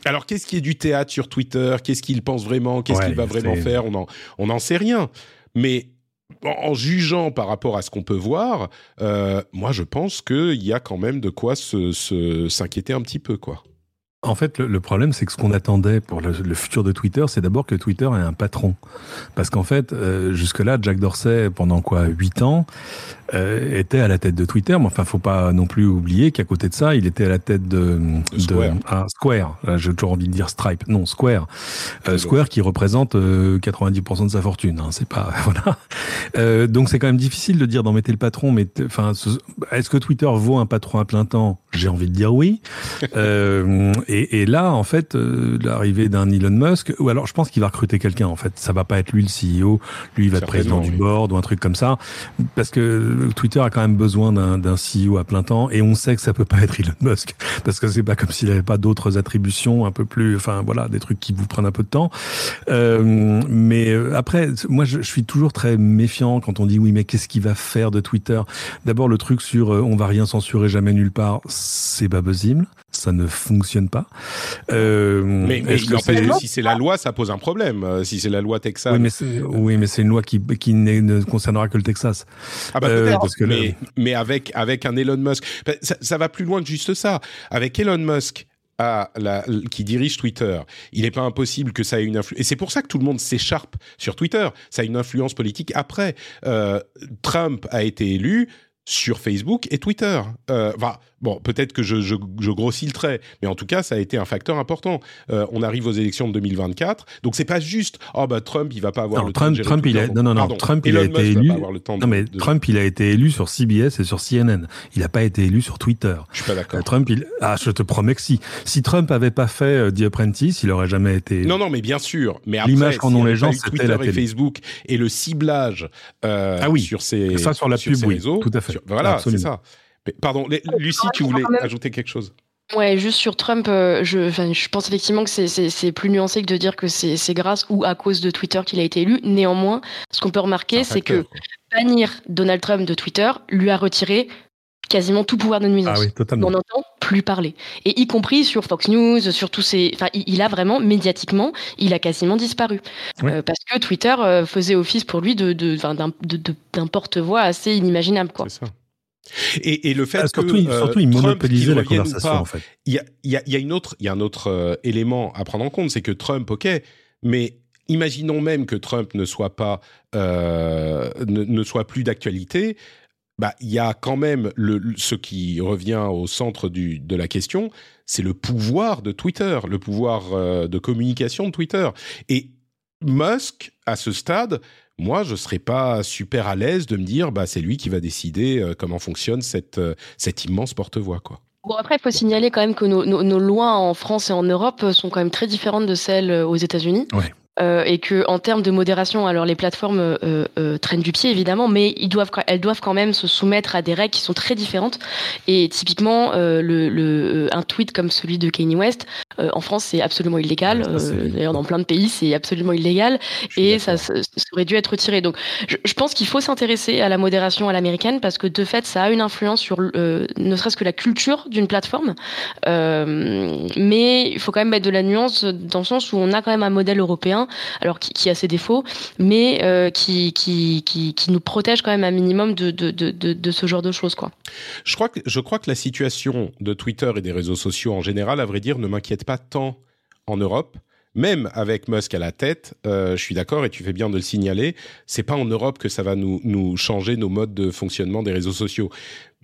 Alors qu'est-ce qui est du théâtre sur Twitter? Qu'est-ce qu'il pense vraiment? Qu'est-ce qu'il va vraiment faire? On en on n'en sait rien. Mais en jugeant par rapport à ce qu'on peut voir, euh, moi je pense qu'il y a quand même de quoi s'inquiéter se, un petit peu, quoi. En fait, le, problème, c'est que ce qu'on attendait pour le, futur de Twitter, c'est d'abord que Twitter ait un patron. Parce qu'en fait, euh, jusque-là, Jack Dorsey, pendant quoi, 8 ans, euh, était à la tête de Twitter. Mais enfin, faut pas non plus oublier qu'à côté de ça, il était à la tête de, de Square. Ah, Square. J'ai toujours envie de dire Stripe. Non, Square. Euh, Square qui représente 90% de sa fortune. Hein, c'est pas voilà. donc c'est quand même difficile de dire d'en mettre le patron. Mais enfin, est-ce que Twitter vaut un patron à plein temps? J'ai envie de dire oui. et, et, là, en fait, euh, l'arrivée d'un Elon Musk, ou alors je pense qu'il va recruter quelqu'un. En fait, ça va pas être lui le CEO. Lui, il va être président du board ou un truc comme ça, parce que Twitter a quand même besoin d'un CEO à plein temps, et on sait que ça peut pas être Elon Musk, parce que c'est pas comme s'il avait pas d'autres attributions un peu plus, enfin voilà, des trucs qui vous prennent un peu de temps. Euh, mais euh, après, moi, je, suis toujours très méfiant quand on dit oui, mais qu'est-ce qu'il va faire de Twitter? D'abord, le truc sur euh, on va rien censurer jamais nulle part, c'est pas possible ça ne fonctionne pas. Euh, mais, mais si c'est la loi, ça pose un problème. Euh, si c'est la loi Texas. Oui, mais c'est, oui, une loi qui, qui ne concernera que le Texas. Ah bah euh, parce que mais, mais avec, avec un Elon Musk. Bah, ça, ça, va plus loin que juste ça. Avec Elon Musk, à la, qui dirige Twitter, il n'est pas impossible que ça ait une influence. Et c'est pour ça que tout le monde s'écharpe sur Twitter. Ça a une influence politique après. Euh, Trump a été élu sur Facebook et Twitter. Euh, bon, peut-être que je, je, je, grossis le trait, mais en tout cas, ça a été un facteur important. Euh, on arrive aux élections de 2024, donc c'est pas juste oh bah Trump il va pas avoir le Trump, temps de Trump il a non non non Trump il a été élu non mais Trump il a été élu sur CBS et sur CNN. Il n'a pas été élu sur Twitter. Je suis pas d'accord. Euh, Trump il ah je te promets que si si Trump avait pas fait euh, The Apprentice, il aurait jamais été. Non non mais bien sûr. Mais l'image qu'en ont les gens c'était Twitter et Facebook et le ciblage euh, ah oui. sur ces ça sur la pub oui, tout à fait. voilà c'est ça. Pardon, Lucie, tu voulais ajouter quelque chose? Ouais, juste sur Trump, euh, je, je pense effectivement que c'est plus nuancé que de dire que c'est grâce ou à cause de Twitter qu'il a été élu. Néanmoins, ce qu'on peut remarquer, c'est que bannir Donald Trump de Twitter lui a retiré quasiment tout pouvoir de nuisance. Ah oui, totalement. On n'entend plus parler. Et y compris sur Fox News, sur tous ces... Enfin, il a vraiment, médiatiquement, il a quasiment disparu. Euh, parce que Twitter euh, faisait office pour lui d'un de, de, porte-voix assez inimaginable. C'est ça. Et, et, le fait ah, surtout, que euh, surtout, il monopolisait la conversation en fait. Il y a, y, a, y a, une autre, il y a un autre euh, élément à prendre en compte, c'est que Trump, ok, mais imaginons même que Trump ne soit pas, euh, ne, ne, soit plus d'actualité. Bah, il y a quand même le, ce qui revient au centre du, de la question, c'est le pouvoir de Twitter, le pouvoir euh, de communication de Twitter. Et Musk, à ce stade, moi, je serais pas super à l'aise de me dire, bah, c'est lui qui va décider euh, comment fonctionne cette, euh, cette immense porte-voix, quoi. Bon, après, il faut signaler quand même que nos, nos, lois en France et en Europe sont quand même très différentes de celles aux États-Unis. Ouais. Euh, et que en termes de modération, alors les plateformes euh, euh, traînent du pied évidemment, mais ils doivent, elles doivent quand même se soumettre à des règles qui sont très différentes. Et typiquement, euh, le, le, un tweet comme celui de Kanye West, euh, en France, c'est absolument illégal. D'ailleurs, dans plein de pays, c'est absolument illégal, et ça, ça, aurait dû être retiré. Donc, je, je pense qu'il faut s'intéresser à la modération à l'américaine parce que de fait, ça a une influence sur ne serait-ce que la culture d'une plateforme. mais il faut quand même mettre de la nuance dans le sens où on a quand même un modèle européen alors qui, a ses défauts, mais euh, qui, qui, qui, nous protège quand même un minimum de, de, de, de, ce genre de choses. Quoi. Je, crois que, je crois que la situation de Twitter et des réseaux sociaux en général, à vrai dire, ne m'inquiète pas tant en Europe même avec Musk à la tête, euh, je suis d'accord et tu fais bien de le signaler, c'est pas en Europe que ça va nous, nous changer nos modes de fonctionnement des réseaux sociaux.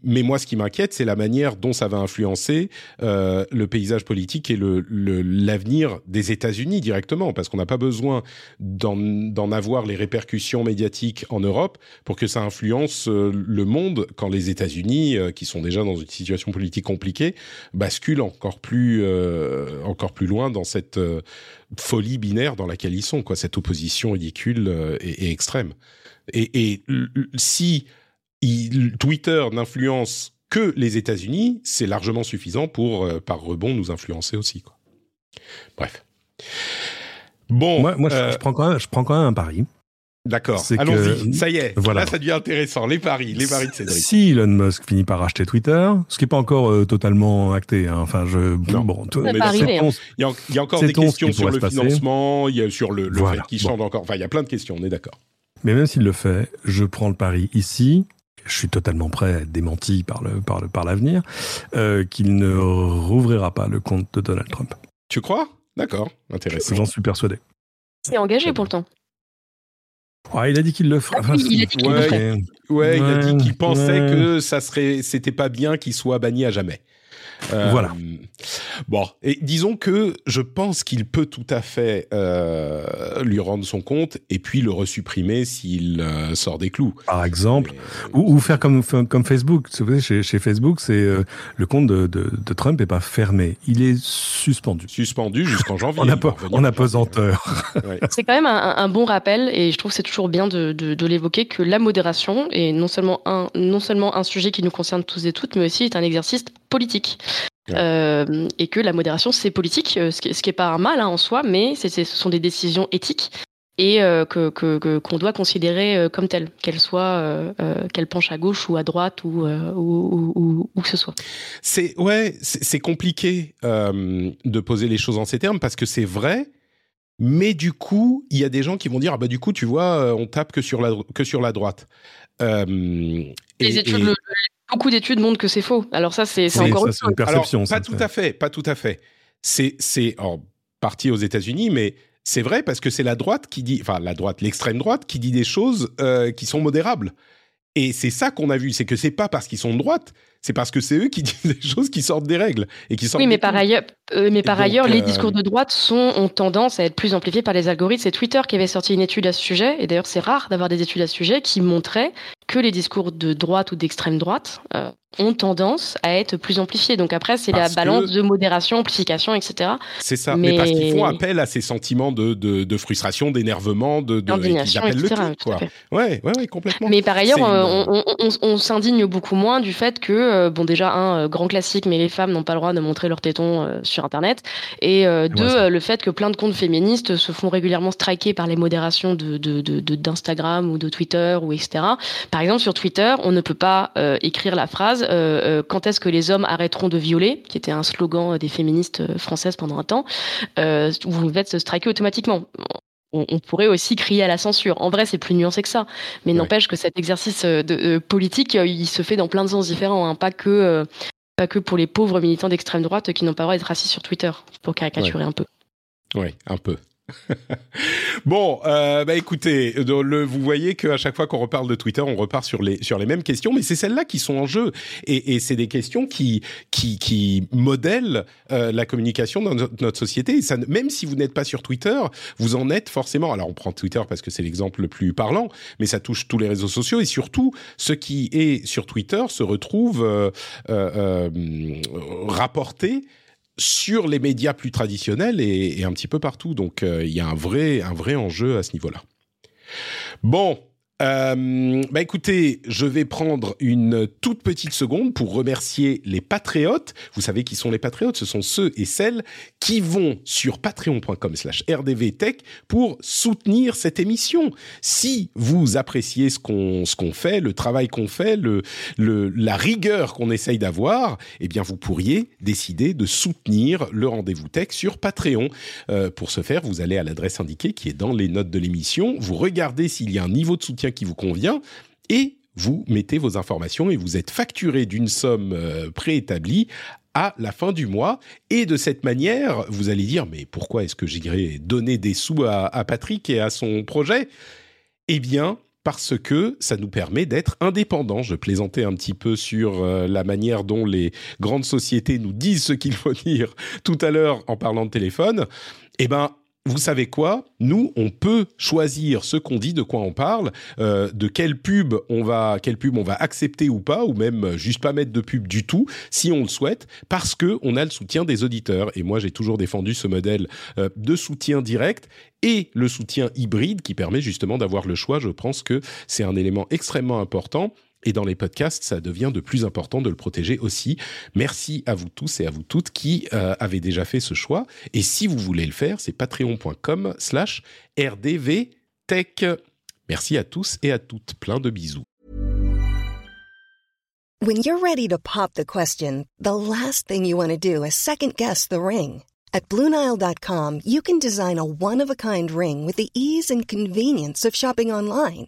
Mais moi, ce qui m'inquiète, c'est la manière dont ça va influencer euh, le paysage politique et le, l'avenir des États-Unis directement, parce qu'on n'a pas besoin d'en, avoir les répercussions médiatiques en Europe pour que ça influence euh, le monde quand les États-Unis, euh, qui sont déjà dans une situation politique compliquée, basculent encore plus, euh, encore plus loin dans cette euh, folie binaire dans laquelle ils sont, quoi, cette opposition ridicule et, et extrême. Et, et si Twitter n'influence que les États-Unis, c'est largement suffisant pour, euh, par rebond, nous influencer aussi. Quoi. Bref. Bon, moi, je, euh, prends quand même, je prends quand même un pari. D'accord. Allons-y. Ça y est. Voilà. Là, ça devient intéressant. Les paris, les paris de Cédric. Si Elon Musk finit par racheter Twitter, ce qui n'est pas encore euh, totalement acté. Hein. Enfin, je. Bon, ça mais arriver, hein. il, y a, il y a encore des questions sur le financement, il y a sur le, le fait qu'il change encore. Enfin, il y a plein de questions. On est d'accord. Mais même s'il le fait, je prends le pari ici je suis totalement prêt à être démenti par le par le par l'avenir, euh, qu'il ne rouvrira pas le compte de Donald Trump. Tu crois? D'accord, intéressant. J'en suis persuadé. C'est engagé pourtant. Ouais, il a dit qu'il le ferait. Ah, il a dit qu'il le ferait. Ouais, il a dit qu'il pensait ouais. que ça serait, c'était pas bien qu'il soit banni à jamais. Euh, Voilà. Bon, et disons que je pense qu'il peut tout à fait euh, lui rendre son compte et puis le resupprimer s'il euh, sort des clous. Par exemple, ou, ou faire comme comme Facebook. Vous savez, chez, chez Facebook, c'est euh, le compte de, de, de Trump est pas fermé, il est suspendu. suspendu jusqu'en janvier. En, apo- apesanteur. Ouais. C'est quand même un, un bon rappel et je trouve que c'est toujours bien de, de, de l'évoquer que la modération est non seulement un non seulement un sujet qui nous concerne tous et toutes, mais aussi est un exercice politique. Ouais. Euh, et que la modération c'est politique, euh, ce qui, ce qui est pas un mal hein, en soi, mais ce sont des décisions éthiques et euh, que, qu'on doit considérer euh, comme telles, qu'elles soient qu'elles penchent à gauche ou à droite ou ou, ou, ou- où que ce soit. C'est ouais, c'est compliqué de poser les choses en ces termes parce que c'est vrai. Mais du coup, il y a des gens qui vont dire ah bah du coup tu vois on tape que sur la que sur la droite. Euh, Les et- études, et- le- beaucoup d'études montrent que c'est faux. Alors ça c'est, encore ça, une. Alors, perception. pas ça, tout à fait, pas tout à fait. C'est c'est en partie aux États-Unis, mais c'est vrai parce que c'est la droite qui dit, enfin la droite, l'extrême droite qui dit des choses euh, qui sont modérables. Et c'est ça qu'on a vu, c'est que c'est pas parce qu'ils sont de droite, c'est parce que c'est eux qui disent des choses qui sortent des règles et qui sortent. Oui, mais par ailleurs, euh, mais par donc, ailleurs, les euh, discours de droite sont, ont tendance à être plus amplifiés par les algorithmes. C'est Twitter qui avait sorti une étude à ce sujet, et d'ailleurs c'est rare d'avoir des études à ce sujet qui montraient que les discours de droite ou d'extrême droite euh, ont tendance à être plus amplifiés. Donc après, c'est la que- balance de modération, amplification, etc. C'est ça, mais, Mais- parce qu'ils font appel à ces sentiments de, de, de frustration, d'énervement, de, de et appellent le etc. tout quoi. Ouais, ouais, ouais, complètement. Mais par ailleurs, euh, on, on- on- on s'indigne beaucoup moins du fait que, euh, bon, déjà, un grand classique, mais les femmes n'ont pas le droit de montrer leurs tétons sur Internet. Et deux, le fait que plein de comptes féministes se font régulièrement striker par les modérations de, de, de- de- d'Instagram ou de Twitter ou etc. Par exemple, sur Twitter, on ne peut pas euh, écrire la phrase euh, euh, quand est-ce que les hommes arrêteront de violer, qui était un slogan des féministes françaises pendant un temps. Vous êtes striké automatiquement on, on pourrait aussi crier à la censure. En vrai, c'est plus nuancé que ça. Mais Ouais. n'empêche que cet exercice de, politique, il se fait dans plein de sens différents, hein, pas que pas que pour les pauvres militants d'extrême droite qui n'ont pas le droit d'être assis sur Twitter, pour caricaturer un peu. Oui, un peu. bon, euh, bah écoutez, vous voyez qu'à chaque fois qu'on reparle de Twitter, on repart sur les sur les mêmes questions, mais c'est celles-là qui sont en jeu, et, c'est des questions qui qui modèlent euh, la communication dans notre, société. Et ça, même si vous n'êtes pas sur Twitter, vous en êtes forcément. Alors on prend Twitter parce que c'est l'exemple le plus parlant, mais ça touche tous les réseaux sociaux et surtout ce qui est sur Twitter se retrouve euh, rapporté sur les médias plus traditionnels et, un petit peu partout. Donc euh, il y a un vrai, un vrai enjeu à ce niveau-là. Bon. Euh, bah écoutez, je vais prendre une toute petite seconde pour remercier les patriotes. Vous savez qui sont les patriotes? Ce sont ceux et celles qui vont sur patreon.com slash rdvtech pour soutenir cette émission. Si vous appréciez ce qu'on ce qu'on fait, le travail qu'on fait, le, la rigueur qu'on essaye d'avoir, eh bien vous pourriez décider de soutenir le rendez-vous tech sur Patreon. Euh, pour ce faire, vous allez à l'adresse indiquée qui est dans les notes de l'émission. Vous regardez s'il y a un niveau de soutien qui vous convient et vous mettez vos informations et vous êtes facturé d'une somme euh, préétablie à la fin du mois. Et de cette manière, vous allez dire, mais pourquoi est-ce que j'irais donner des sous à, à Patrick et à son projet? Eh bien, parce que ça nous permet d'être indépendants. Je plaisantais un petit peu sur euh, la manière dont les grandes sociétés nous disent ce qu'il faut dire tout à l'heure en parlant de téléphone. Eh ben, vous savez quoi? Nous, on peut choisir ce qu'on dit, de quoi on parle, euh, de quelle pub on va, quelle pub on va accepter ou pas, ou même juste pas mettre de pub du tout, si on le souhaite, parce que on a le soutien des auditeurs. Et moi, j'ai toujours défendu ce modèle euh, de soutien direct et le soutien hybride qui permet justement d'avoir le choix. Je pense que c'est un élément extrêmement important. Et dans les podcasts, ça devient de plus important de le protéger aussi. Merci à vous tous et à vous toutes qui euh, avez déjà fait ce choix. Et si vous voulez le faire, c'est patreon.com slash rdvtech. Merci à tous et à toutes. Plein de bisous. When you're ready to pop the question, the last thing you want to do is second guess the ring. At Bluenile.com, you can design a one of a kind ring with the ease and convenience of shopping online.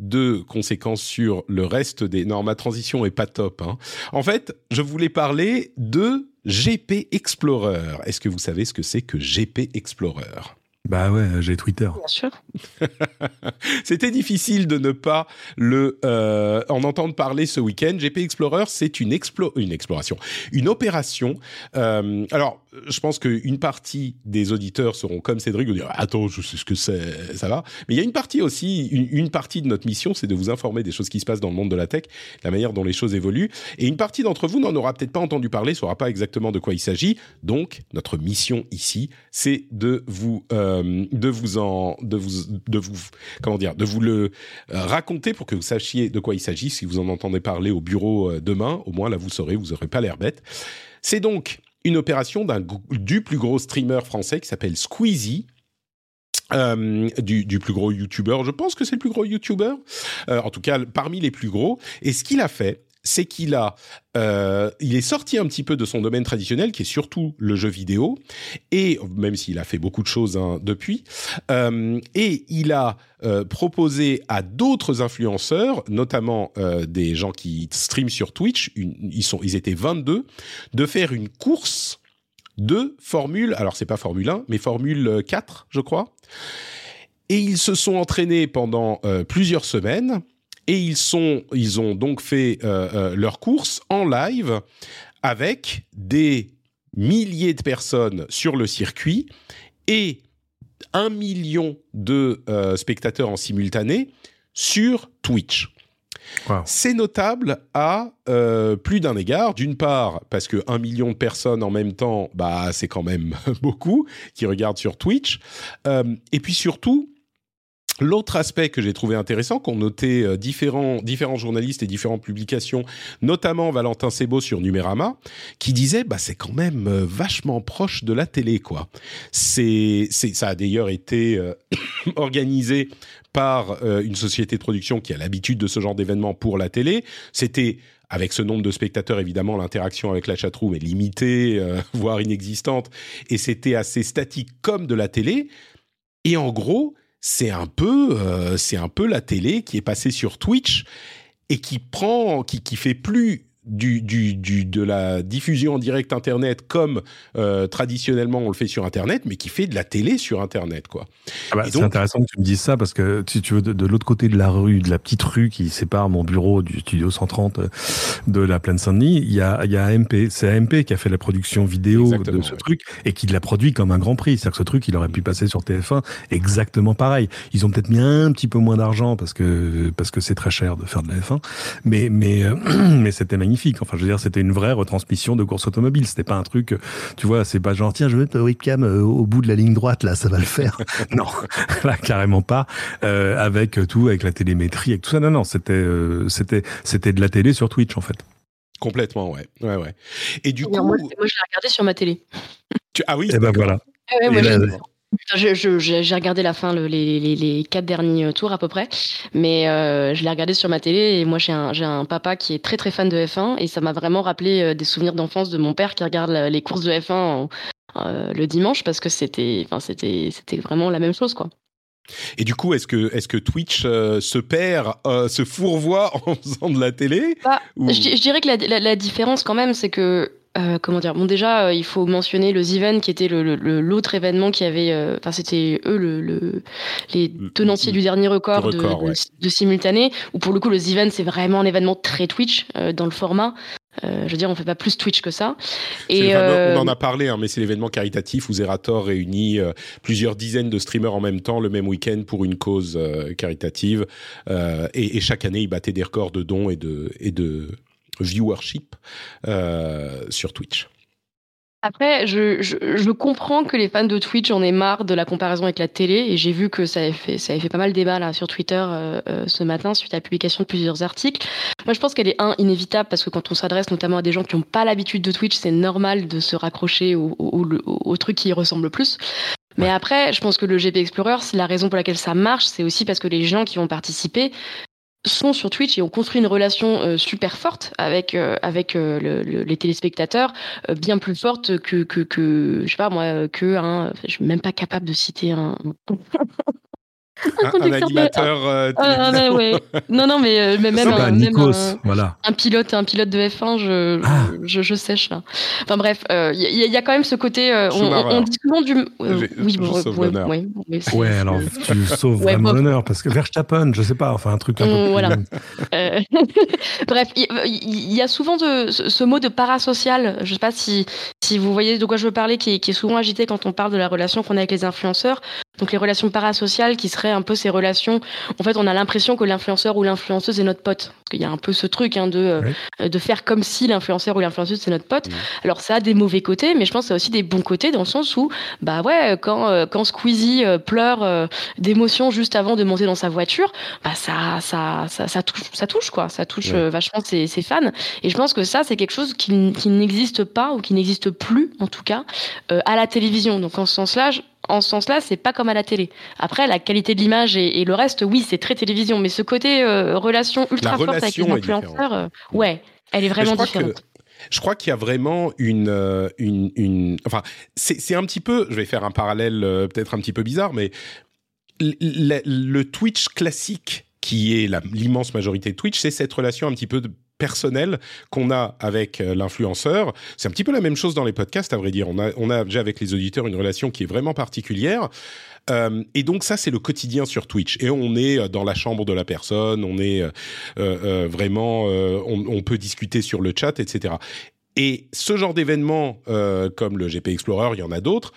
de conséquences sur le reste des... Non, ma transition est pas top. Hein. En fait, je voulais parler de GP Explorer. Est-ce que vous savez ce que c'est que GP Explorer? Bah ouais, j'ai Twitter. Bien sûr. C'était difficile de ne pas le euh, en entendre parler ce week-end. GP Explorer, c'est une explo une exploration, une opération. Euh, alors, je pense qu'une partie des auditeurs seront comme Cédric, vous dire attends, je sais ce que c'est, ça va. Mais il y a une partie aussi, une, partie de notre mission, c'est de vous informer des choses qui se passent dans le monde de la tech, la manière dont les choses évoluent. Et une partie d'entre vous n'en aura peut-être pas entendu parler, saura pas exactement de quoi il s'agit. Donc, notre mission ici, c'est de vous euh, de vous en de vous de vous comment dire de vous le euh, raconter pour que vous sachiez de quoi il s'agit si vous en entendez parler au bureau euh, demain au moins là vous saurez vous aurez pas l'air bête c'est donc une opération d'un du plus gros streamer français qui s'appelle Squeezie euh, du, du, plus gros YouTuber, je pense que c'est le plus gros YouTuber, euh, en tout cas parmi les plus gros. Et ce qu'il a fait, c'est qu'il a, euh, il est sorti un petit peu de son domaine traditionnel, qui est surtout le jeu vidéo, et même s'il a fait beaucoup de choses hein, depuis, euh, et il a euh, proposé à d'autres influenceurs, notamment euh, des gens qui streament sur Twitch, ils sont, ils étaient 22, de faire une course de Formule, alors c'est pas Formule 1, mais Formule 4, je crois. Et ils se sont entraînés pendant euh, plusieurs semaines et ils sont, ils ont donc fait euh, euh, leur course en live avec des milliers de personnes sur le circuit et un million de euh, spectateurs en simultané sur Twitch. Wow. C'est notable à euh, plus d'un égard. D'une part, parce que un million de personnes en même temps, bah, c'est quand même beaucoup qui regardent sur Twitch. Euh, et puis surtout, L'autre aspect que j'ai trouvé intéressant, qu'ont noté euh, différents, différents journalistes et différentes publications, notamment Valentin Sebo sur Numérama, qui disait bah c'est quand même euh, vachement proche de la télé quoi. C'est c'est ça a d'ailleurs été euh, organisé par euh, une société de production qui a l'habitude de ce genre d'événement pour la télé. C'était avec ce nombre de spectateurs, évidemment, l'interaction avec la chatroom est limitée, euh, voire inexistante, et c'était assez statique comme de la télé. Et en gros, c'est un peu, euh, c'est un peu la télé qui est passée sur Twitch et qui prend, qui, qui fait plus du, du, du, de la diffusion en direct Internet comme euh, traditionnellement on le fait sur Internet, mais qui fait de la télé sur Internet, quoi. Ah bah, c'est intéressant que tu me dises ça parce que si tu veux de, de l'autre côté de la rue, de la petite rue qui sépare mon bureau du studio 130 euh, de la plaine Saint-Denis, il y a, il y a AMP. C'est AMP qui a fait la production vidéo Exactement, de ce ouais. truc et qui l'a produit comme un grand prix. C'est-à-dire que ce truc, il aurait pu passer sur TF1 exactement pareil. Ils ont peut-être mis un petit peu moins d'argent parce que parce que c'est très cher de faire de la F1, mais mais euh, mais c'était magnifique. Enfin, je veux dire, c'était une vraie retransmission de course automobile. C'était pas un truc, tu vois, c'est pas genre tiens, je vais mettre ma webcam euh, au bout de la ligne droite là, ça va le faire. non, là carrément pas. Euh, avec tout, avec la télémétrie, avec tout ça. Non, non, c'était euh, c'était c'était de la télé sur Twitch en fait. Complètement, ouais, ouais, ouais. Et du coup, Moi, moi, je l'ai regardé sur ma télé. tu- ah oui, Et ben voilà. Ouais, Et moi, là, j'ai- Je- je- regardé la fin, le- les, les, les quatre derniers tours à peu près, mais euh, je l'ai regardé sur ma télé et moi j'ai un, papa qui est très très fan de F1 et ça m'a vraiment rappelé euh, des souvenirs d'enfance de mon père qui regarde la- les courses de F1 en- euh, le dimanche parce que c'était c'était vraiment la même chose quoi. Et du coup, est-ce que, est-ce que Twitch euh, se perd, euh, se fourvoie en faisant de la télé Bah, Ou- Je, di- je dirais que la, la- la différence quand même, c'est que euh, comment dire? Bon, déjà, euh, il faut mentionner le Ziven qui était le- le- le- l'autre événement qui avait. euh, Enfin, c'était eux le, le- les Le- tenanciers du dernier record, de, de- ouais. de simultané. Où pour le coup, le Ziven c'est vraiment un événement très Twitch dans le format. Je veux dire, on fait pas plus Twitch que ça. Et On en a parlé, hein, mais c'est l'événement caritatif où Zerator réunit plusieurs dizaines de streamers en même temps le même week-end pour une cause caritative. Et, et chaque année, ils battaient des records de dons et de, et de viewership euh, sur Twitch. Après, je, je, je, comprends que les fans de Twitch en aient marre de la comparaison avec la télé, et j'ai vu que ça avait fait, ça avait fait pas mal de débat là sur Twitter euh, euh, ce matin suite à la publication de plusieurs articles. Moi, je pense qu'elle est un inévitable parce que quand on s'adresse notamment à des gens qui n'ont pas l'habitude de Twitch, c'est normal de se raccrocher au, au, au, au, truc qui y ressemble le plus. Mais après, je pense que le GP Explorer, la raison pour laquelle ça marche, c'est aussi parce que les gens qui vont participer sont sur Twitch et ont construit une relation euh, super forte avec euh, avec euh, le, le, les téléspectateurs, bien plus forte que que que je sais pas moi que un. Je suis même pas capable de citer un. Un, un animateur. Euh, ah, ah, ouais. Non, non, mais, euh, mais même, un, Nikos, même un, voilà. un, pilote, un pilote de F1, je, Ah. je, je, sèche là. Enfin bref, il euh, y, y, a quand même ce côté. euh, on, on, dit souvent du. euh, oui, bon, sauve ouais, ouais, ouais, Ouais, alors tu sauves Ouais, vraiment l'honneur parce que Verstappen, je sais pas, enfin un truc un peu Mm, plus- voilà. Euh, Bref, il y, a souvent de, ce, ce mot de parasocial. Je sais pas si, si vous voyez de quoi je veux parler, qui est souvent agité quand on parle de la relation qu'on a avec les influenceurs. Donc les relations parasociales, qui seraient un peu ces relations. En fait, on a l'impression que l'influenceur ou l'influenceuse est notre pote. Parce qu'il y a un peu ce truc hein, de, Oui. de faire comme si l'influenceur ou l'influenceuse c'est notre pote. Alors ça a des mauvais côtés, mais je pense que ça a aussi des bons côtés dans le sens où, bah ouais, quand, euh, quand Squeezie euh, pleure euh, d'émotion juste avant de monter dans sa voiture, bah ça, ça, ça, ça touche, ça touche quoi, ça touche euh, vachement ses, ses fans. Et je pense que ça, c'est quelque chose qui, qui n'existe pas ou qui n'existe plus, en tout cas, euh, à la télévision. Donc en ce sens-là, en ce sens-là, c'est pas comme à la télé. Après, la qualité de l'image et, et le reste, oui, c'est très télévision, mais ce côté euh, relation ultra forte avec les influenceurs, euh, ouais, elle est vraiment je crois différente. que- Je crois qu'il y a vraiment une, euh, une, une... enfin, c'est un petit peu, je vais faire un parallèle euh, peut-être un petit peu bizarre, mais l- l- le Twitch classique, qui est l'immense majorité de Twitch, c'est cette relation un petit peu de- personnelle qu'on a avec euh, l'influenceur. C'est un petit peu la même chose dans les podcasts, à vrai dire. On a, on a déjà avec les auditeurs une relation qui est vraiment particulière. Euh, et donc ça, c'est le quotidien sur Twitch. Et on est euh, dans la chambre de la personne, on est vraiment, on, peut discuter sur le chat, etc. Et ce genre d'événements, comme le GP Explorer, il y en a d'autres.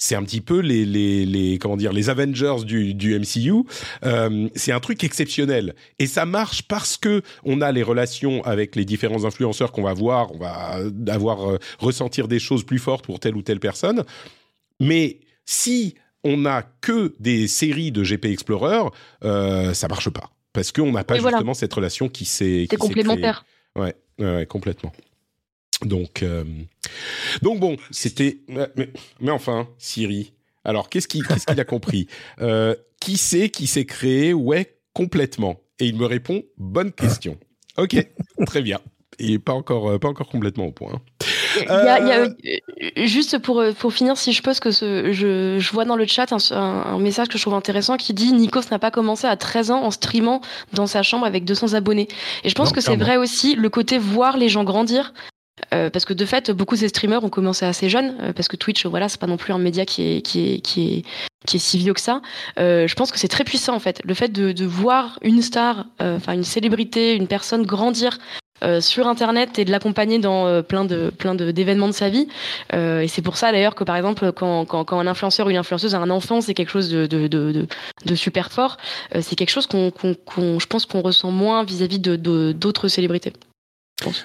C'est un petit peu les, les, les comment dire les Avengers du, du MCU. Euh, c'est un truc exceptionnel et ça marche parce que on a les relations avec les différents influenceurs qu'on va voir. On va avoir euh, ressentir des choses plus fortes pour telle ou telle personne. Mais si on n'a que des séries de GP Explorer, euh, ça marche pas parce qu'on n'a pas voilà. justement cette relation qui s'est C'est créée. complémentaire. Ouais, ouais, complètement. Donc, euh, donc bon, c'était. Mais, enfin, Siri. Alors, qu'est-ce qu'il a compris? Euh, Qui c'est qui s'est créé? Ouais, complètement. Et il me répond bonne question. Ok, très bien. Il est pas encore euh, pas encore complètement au point. Il y a- il y a, juste pour, pour finir, si je peux, parce que ce, je, je vois dans le chat un, un- un message que je trouve intéressant qui dit Nikos n'a pas commencé à 13 ans en streamant dans sa chambre avec 200 abonnés. Et je pense Non, que c'est vrai aussi le côté voir les gens grandir. Euh, parce que de fait, beaucoup de ces streamers ont commencé assez jeunes, euh, parce que Twitch, voilà, c'est pas non plus un média qui est, qui est, qui est, qui est si vieux que ça. Euh, je pense que c'est très puissant en fait, le fait de, de voir une star, euh, enfin une célébrité, une personne grandir euh, sur Internet et de l'accompagner dans euh, plein de plein d'événements de, sa vie. Et c'est pour ça d'ailleurs que par exemple quand, quand, quand un influenceur ou une influenceuse a un enfant, c'est quelque chose de, de, de, super fort. C'est quelque chose qu'on, qu'on, qu'on- je pense qu'on ressent moins vis-à-vis de, d'autres célébrités. pense.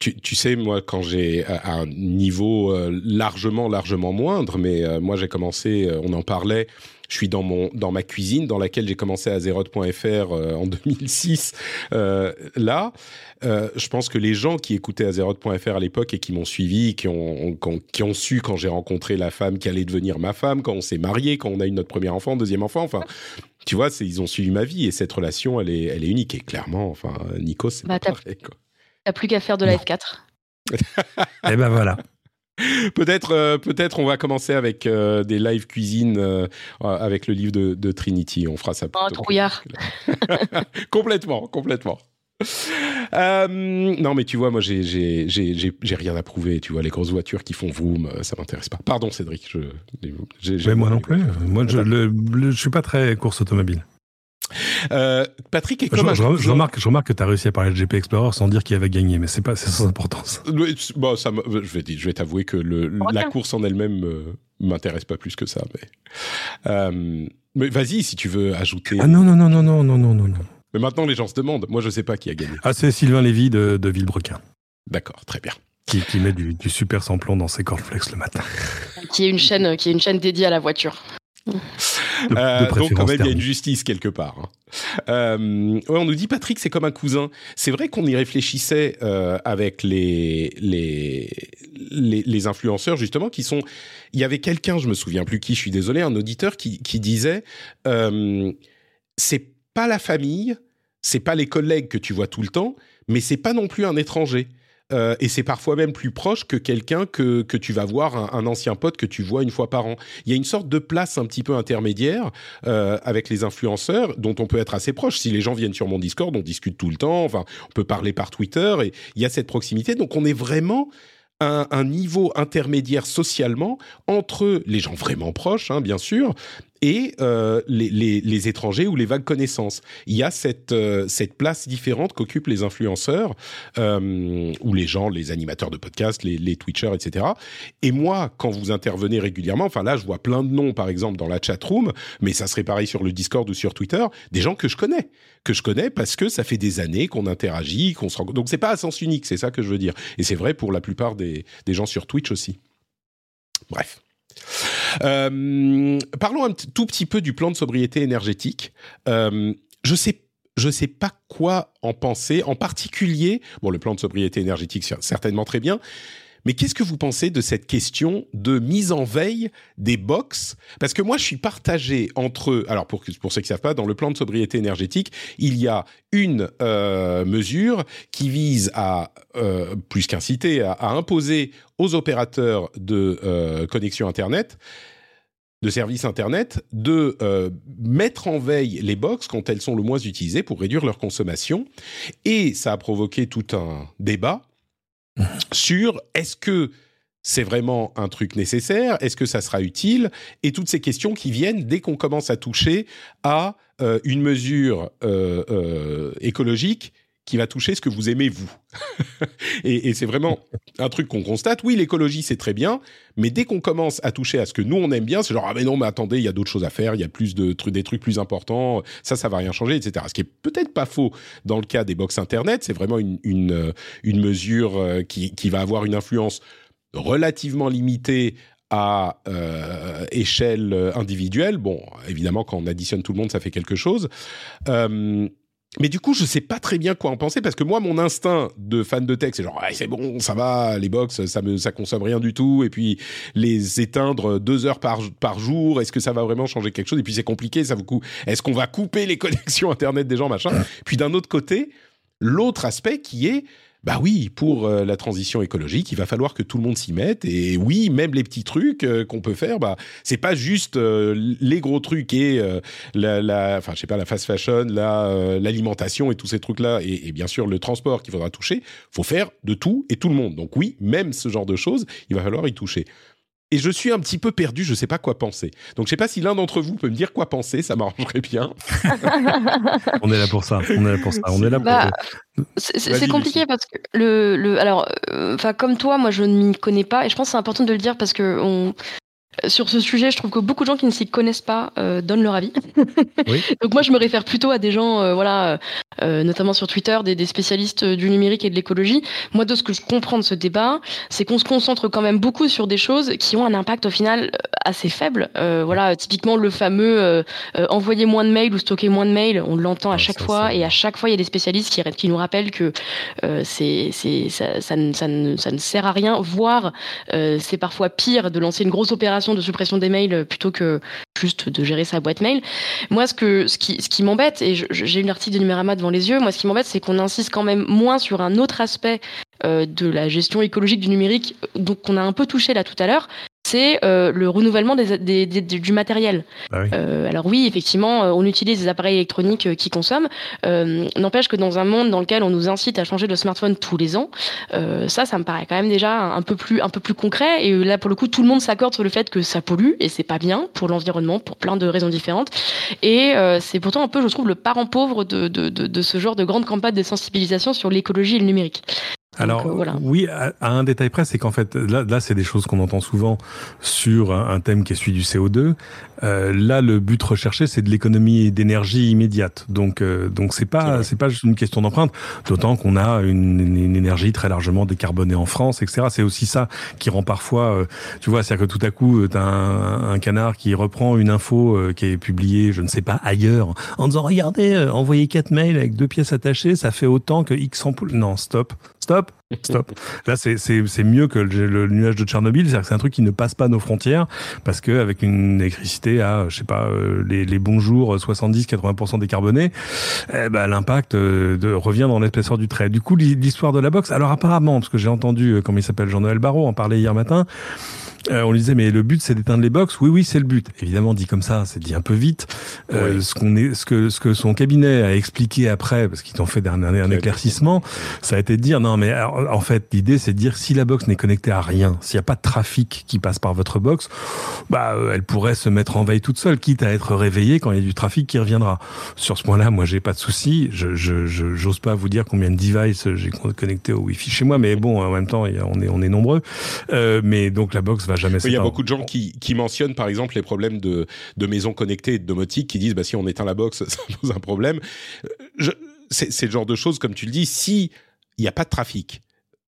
Tu, tu sais, moi, quand j'ai à à un niveau euh, largement, largement moindre, mais euh, moi j'ai commencé, euh, on en parlait. Je suis dans mon dans ma cuisine dans laquelle j'ai commencé à Zeroth.fr euh, en 2006. Euh, là, euh, je pense que les gens qui écoutaient Azeroth.fr à l'époque et qui m'ont suivi, qui ont, qui ont, qui ont su quand j'ai rencontré la femme qui allait devenir ma femme, quand on s'est marié, quand on a eu notre premier enfant, deuxième enfant, enfin, tu vois, ils ont suivi ma vie et cette relation, elle est, elle est unique. Et clairement, enfin, Nico, c'est Bah, pas pareil, quoi. T'as plus qu'à faire de la Non. F4. Et ben voilà. Peut-être, euh, peut-être, on va commencer avec euh, des live cuisine euh, avec le livre de, de Trinity. On fera ça. Oh, trouillard. complètement, complètement. Euh, non, mais tu vois, moi, j'ai, j'ai, j'ai, j'ai, j'ai rien à prouver. Tu vois, les grosses voitures qui font vroom, ça m'intéresse pas. Pardon, Cédric. Je, j'ai, j'ai- Mais moi non plus. Moi, je, le, le- je suis pas très course automobile. Euh, Patrick est Je, comme un je- joueur- je remarque, je remarque que tu as réussi à parler de GP Explorer sans dire qu'il avait gagné, mais c'est pas c'est sans importance. Oui, c- Bon, ça, me- je vais, dire- je vais t'avouer que le, la course en elle-même euh, m'intéresse pas plus que ça. Mais, euh, mais vas-y, si tu veux ajouter. Ah non, non, non, non, non, non, non, non, non. Mais maintenant, les gens se demandent. Moi, je sais pas qui a gagné. Ah, c'est Sylvain Lévy de, de Villebrequin. D'accord, très bien. Qui, qui met du, du super samplon dans ses cornflakes le matin. Qui est une chaîne, qui est une chaîne dédiée à la voiture. Euh, donc quand même, il y a une justice quelque part. Hein. Euh, ouais, on nous dit Patrick, c'est comme un cousin. C'est vrai qu'on y réfléchissait euh, avec les, les, les les influenceurs justement qui sont. Il y avait quelqu'un, je me souviens plus qui, je suis désolé, un auditeur qui qui disait c'est pas la famille, c'est pas les collègues que tu vois tout le temps, mais c'est pas non plus un étranger. Euh, et c'est parfois même plus proche que quelqu'un que, que tu vas voir, un, ancien pote que tu vois une fois par an. Il y a une sorte de place un petit peu intermédiaire euh, avec les influenceurs dont on peut être assez proche. Si les gens viennent sur mon Discord, on discute tout le temps, enfin, on peut parler par Twitter et il y a cette proximité. Donc on est vraiment un, un, niveau intermédiaire socialement entre les gens vraiment proches, hein, bien sûr, et euh, les, les, les, étrangers ou les vagues connaissances. Il y a cette, euh, cette place différente qu'occupent les influenceurs euh, ou les gens, les animateurs de podcasts, les, les Twitchers, etc. Et moi, quand vous intervenez régulièrement, enfin là, je vois plein de noms, par exemple, dans la chat room, mais ça serait pareil sur le Discord ou sur Twitter, des gens que je connais, que je connais parce que ça fait des années qu'on interagit, qu'on se rend... Donc c'est pas à sens unique, c'est ça que je veux dire. Et c'est vrai pour la plupart des, des gens sur Twitch aussi. Bref. Euh, parlons un tout petit peu du plan de sobriété énergétique. Euh, je sais je sais pas quoi en penser, en particulier, bon, le plan de sobriété énergétique, c'est certainement très bien, mais qu'est-ce que vous pensez de cette question de mise en veille des box? Parce que moi, je suis partagé entre... Alors, pour, pour ceux qui ne savent pas, dans le plan de sobriété énergétique, il y a une euh, mesure qui vise à, euh, plus qu'inciter, à, imposer aux opérateurs de euh, connexion Internet de services Internet de euh, mettre en veille les box quand elles sont le moins utilisées pour réduire leur consommation. Et ça a provoqué tout un débat sur est-ce que c'est vraiment un truc nécessaire Est-ce que ça sera utile Et toutes ces questions qui viennent dès qu'on commence à toucher à euh, une mesure euh, euh, écologique qui va toucher ce que vous aimez vous. et, c'est vraiment un truc qu'on constate. Oui, l'écologie c'est très bien, mais dès qu'on commence à toucher à ce que nous on aime bien, c'est genre ah mais non mais attendez, il y a d'autres choses à faire, il y a plus de trucs, des trucs plus importants, ça ça va rien changer, etc. Ce qui est peut-être pas faux dans le cas des box internet, c'est vraiment une, une mesure qui qui va avoir une influence relativement limitée à euh, échelle individuelle. Bon, évidemment, quand on additionne tout le monde, ça fait quelque chose. Euh, mais du coup, je sais pas très bien quoi en penser parce que moi, mon instinct de fan de tech, c'est genre, c'est bon, ça va, les box, ça me, ça consomme rien du tout. Et puis, les éteindre deux heures par, par jour, est-ce que ça va vraiment changer quelque chose? Et puis, c'est compliqué, ça vous coûte. Est-ce qu'on va couper les connexions Internet des gens, machin? Puis, d'un autre côté, l'autre aspect qui est, bah oui, pour euh, la transition écologique, il va falloir que tout le monde s'y mette. Et oui, même les petits trucs euh, qu'on peut faire, bah c'est pas juste euh, les gros trucs et la, la, enfin je sais pas, la fast fashion, la l'alimentation et tous ces trucs-là, et, et, bien sûr le transport qu'il faudra toucher. Faut faire de tout et tout le monde. Donc oui, même ce genre de choses, il va falloir y toucher et je suis un petit peu perdu, je sais pas quoi penser. Donc je sais pas si l'un d'entre vous peut me dire quoi penser, ça m'arrangerait bien. on est là pour ça, on est là pour ça, on est là pour bah, C'est compliqué parce que le, le alors enfin euh, comme toi, moi je ne m'y connais pas et je pense que c'est important de le dire parce que on sur ce sujet, je trouve que beaucoup de gens qui ne s'y connaissent pas euh, donnent leur avis. oui. Donc moi, je me réfère plutôt à des gens, euh, voilà, euh, notamment sur Twitter, des, des, spécialistes du numérique et de l'écologie. Moi, de ce que je comprends de ce débat, c'est qu'on se concentre quand même beaucoup sur des choses qui ont un impact au final assez faible. Voilà, typiquement le fameux envoyer moins de mails ou stocker moins de mails, on l'entend à chaque ça, fois et à chaque fois, il y a des spécialistes qui, qui nous rappellent que c'est, c'est, ça, ça, ne, ça, ne, ça ne sert à rien, voire c'est parfois pire de lancer une grosse opération de suppression des mails plutôt que juste de gérer sa boîte mail. Moi, ce, que, ce qui, ce qui m'embête, et j'ai une article de Numérama devant les yeux, moi, ce qui m'embête, c'est qu'on insiste quand même moins sur un autre aspect euh, de la gestion écologique du numérique, donc qu'on a un peu touché là tout à l'heure, c'est euh, le renouvellement des, des, des, du matériel. Ah oui. Euh, alors oui, effectivement, on utilise des appareils électroniques euh, qui consomment. Euh, n'empêche que dans un monde dans lequel on nous incite à changer de smartphone tous les ans, euh, ça, ça me paraît quand même déjà un peu plus, un peu plus concret. Et là, pour le coup, tout le monde s'accorde sur le fait que ça pollue et c'est pas bien pour l'environnement, pour plein de raisons différentes. Et c'est pourtant un peu, je trouve, le parent pauvre de, de, de, de ce genre de grande campagne de sensibilisation sur l'écologie et le numérique. Alors voilà. oui, à, un détail près, c'est qu'en fait, là, là c'est des choses qu'on entend souvent sur un, un, thème qui est celui du CO2. Euh, là, le but recherché, c'est de l'économie d'énergie immédiate. Donc, euh, donc c'est pas, c'est pas juste une question d'empreinte. D'autant qu'on a une, une, énergie très largement décarbonée en France, etc. C'est aussi ça qui rend parfois, euh, tu vois, c'est-à-dire que tout à coup, t'as un, un canard qui reprend une info euh, qui est publiée, je ne sais pas ailleurs, en disant regardez, envoyez quatre mails avec deux pièces attachées, ça fait autant que X ampoules. Non, stop, stop, stop. Là, c'est mieux que le, nuage de Tchernobyl, c'est-à-dire que c'est un truc qui ne passe pas nos frontières parce que avec une électricité à, je sais pas, euh, les, les bons jours 70-80% décarbonés, eh ben, l'impact euh, revient dans l'épaisseur du trait. Du coup, l'histoire de la boxe, alors apparemment, parce que j'ai entendu, euh, comment il s'appelle, Jean-Noël Barrot en parler hier matin, euh, on lui disait mais le but c'est d'éteindre les box. Oui oui c'est le but. Évidemment dit comme ça, c'est dit un peu vite. Euh, Ce qu'on est, ce que ce que son cabinet a expliqué après, parce qu'ils ont fait un, un, éclaircissement, ça a été de dire non mais en fait l'idée c'est de dire si la box n'est connectée à rien, s'il n'y a pas de trafic qui passe par votre box, bah euh, elle pourrait se mettre en veille toute seule, quitte à être réveillée quand il y a du trafic qui reviendra. Sur ce point-là, moi j'ai pas de souci. Je je j'ose pas vous dire combien de devices j'ai connecté au Wi-Fi chez moi, mais bon en même temps on est on est nombreux. Euh, mais donc la box jamais Il y a beaucoup de gens qui, qui, mentionnent par exemple les problèmes de, de maisons connectées et de domotique qui disent bah, si on éteint la box, ça pose un problème. C'est le genre de choses, comme tu le dis, si il n'y a pas de trafic,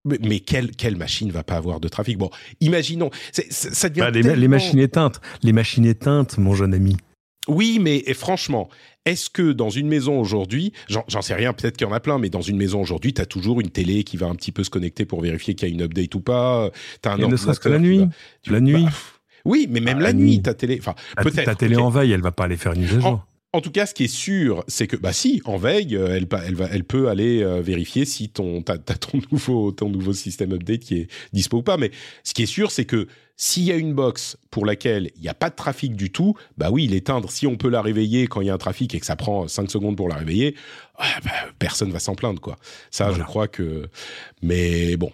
mais, quelle, quelle machine va pas avoir de trafic? Bon, imaginons, ça devient bah, les, machines éteintes, les machines éteintes, mon jeune ami. Oui, mais franchement, est-ce que dans une maison aujourd'hui, j'en sais rien, peut-être qu'il y en a plein, mais dans une maison aujourd'hui, tu as toujours une télé qui va un petit peu se connecter pour vérifier qu'il y a une update ou pas. T'as un ne serait-ce que la nuit. la nuit. Bah, oui, mais même la, nuit, ta télé. Enfin, peut-être. Ta télé en veille, elle va pas aller faire une mise à jour. En tout cas, ce qui est sûr, c'est que bah si, en veille, euh, elle, elle, va, elle peut aller euh, vérifier si ton t'as, ton nouveau ton nouveau système update qui est dispo ou pas. Mais ce qui est sûr, c'est que s'il y a une box pour laquelle il n'y a pas de trafic du tout, bah oui, l'éteindre, si on peut la réveiller quand il y a un trafic et que ça prend 5 secondes pour la réveiller, bah, personne va s'en plaindre, quoi. Ça, je crois que... Mais bon,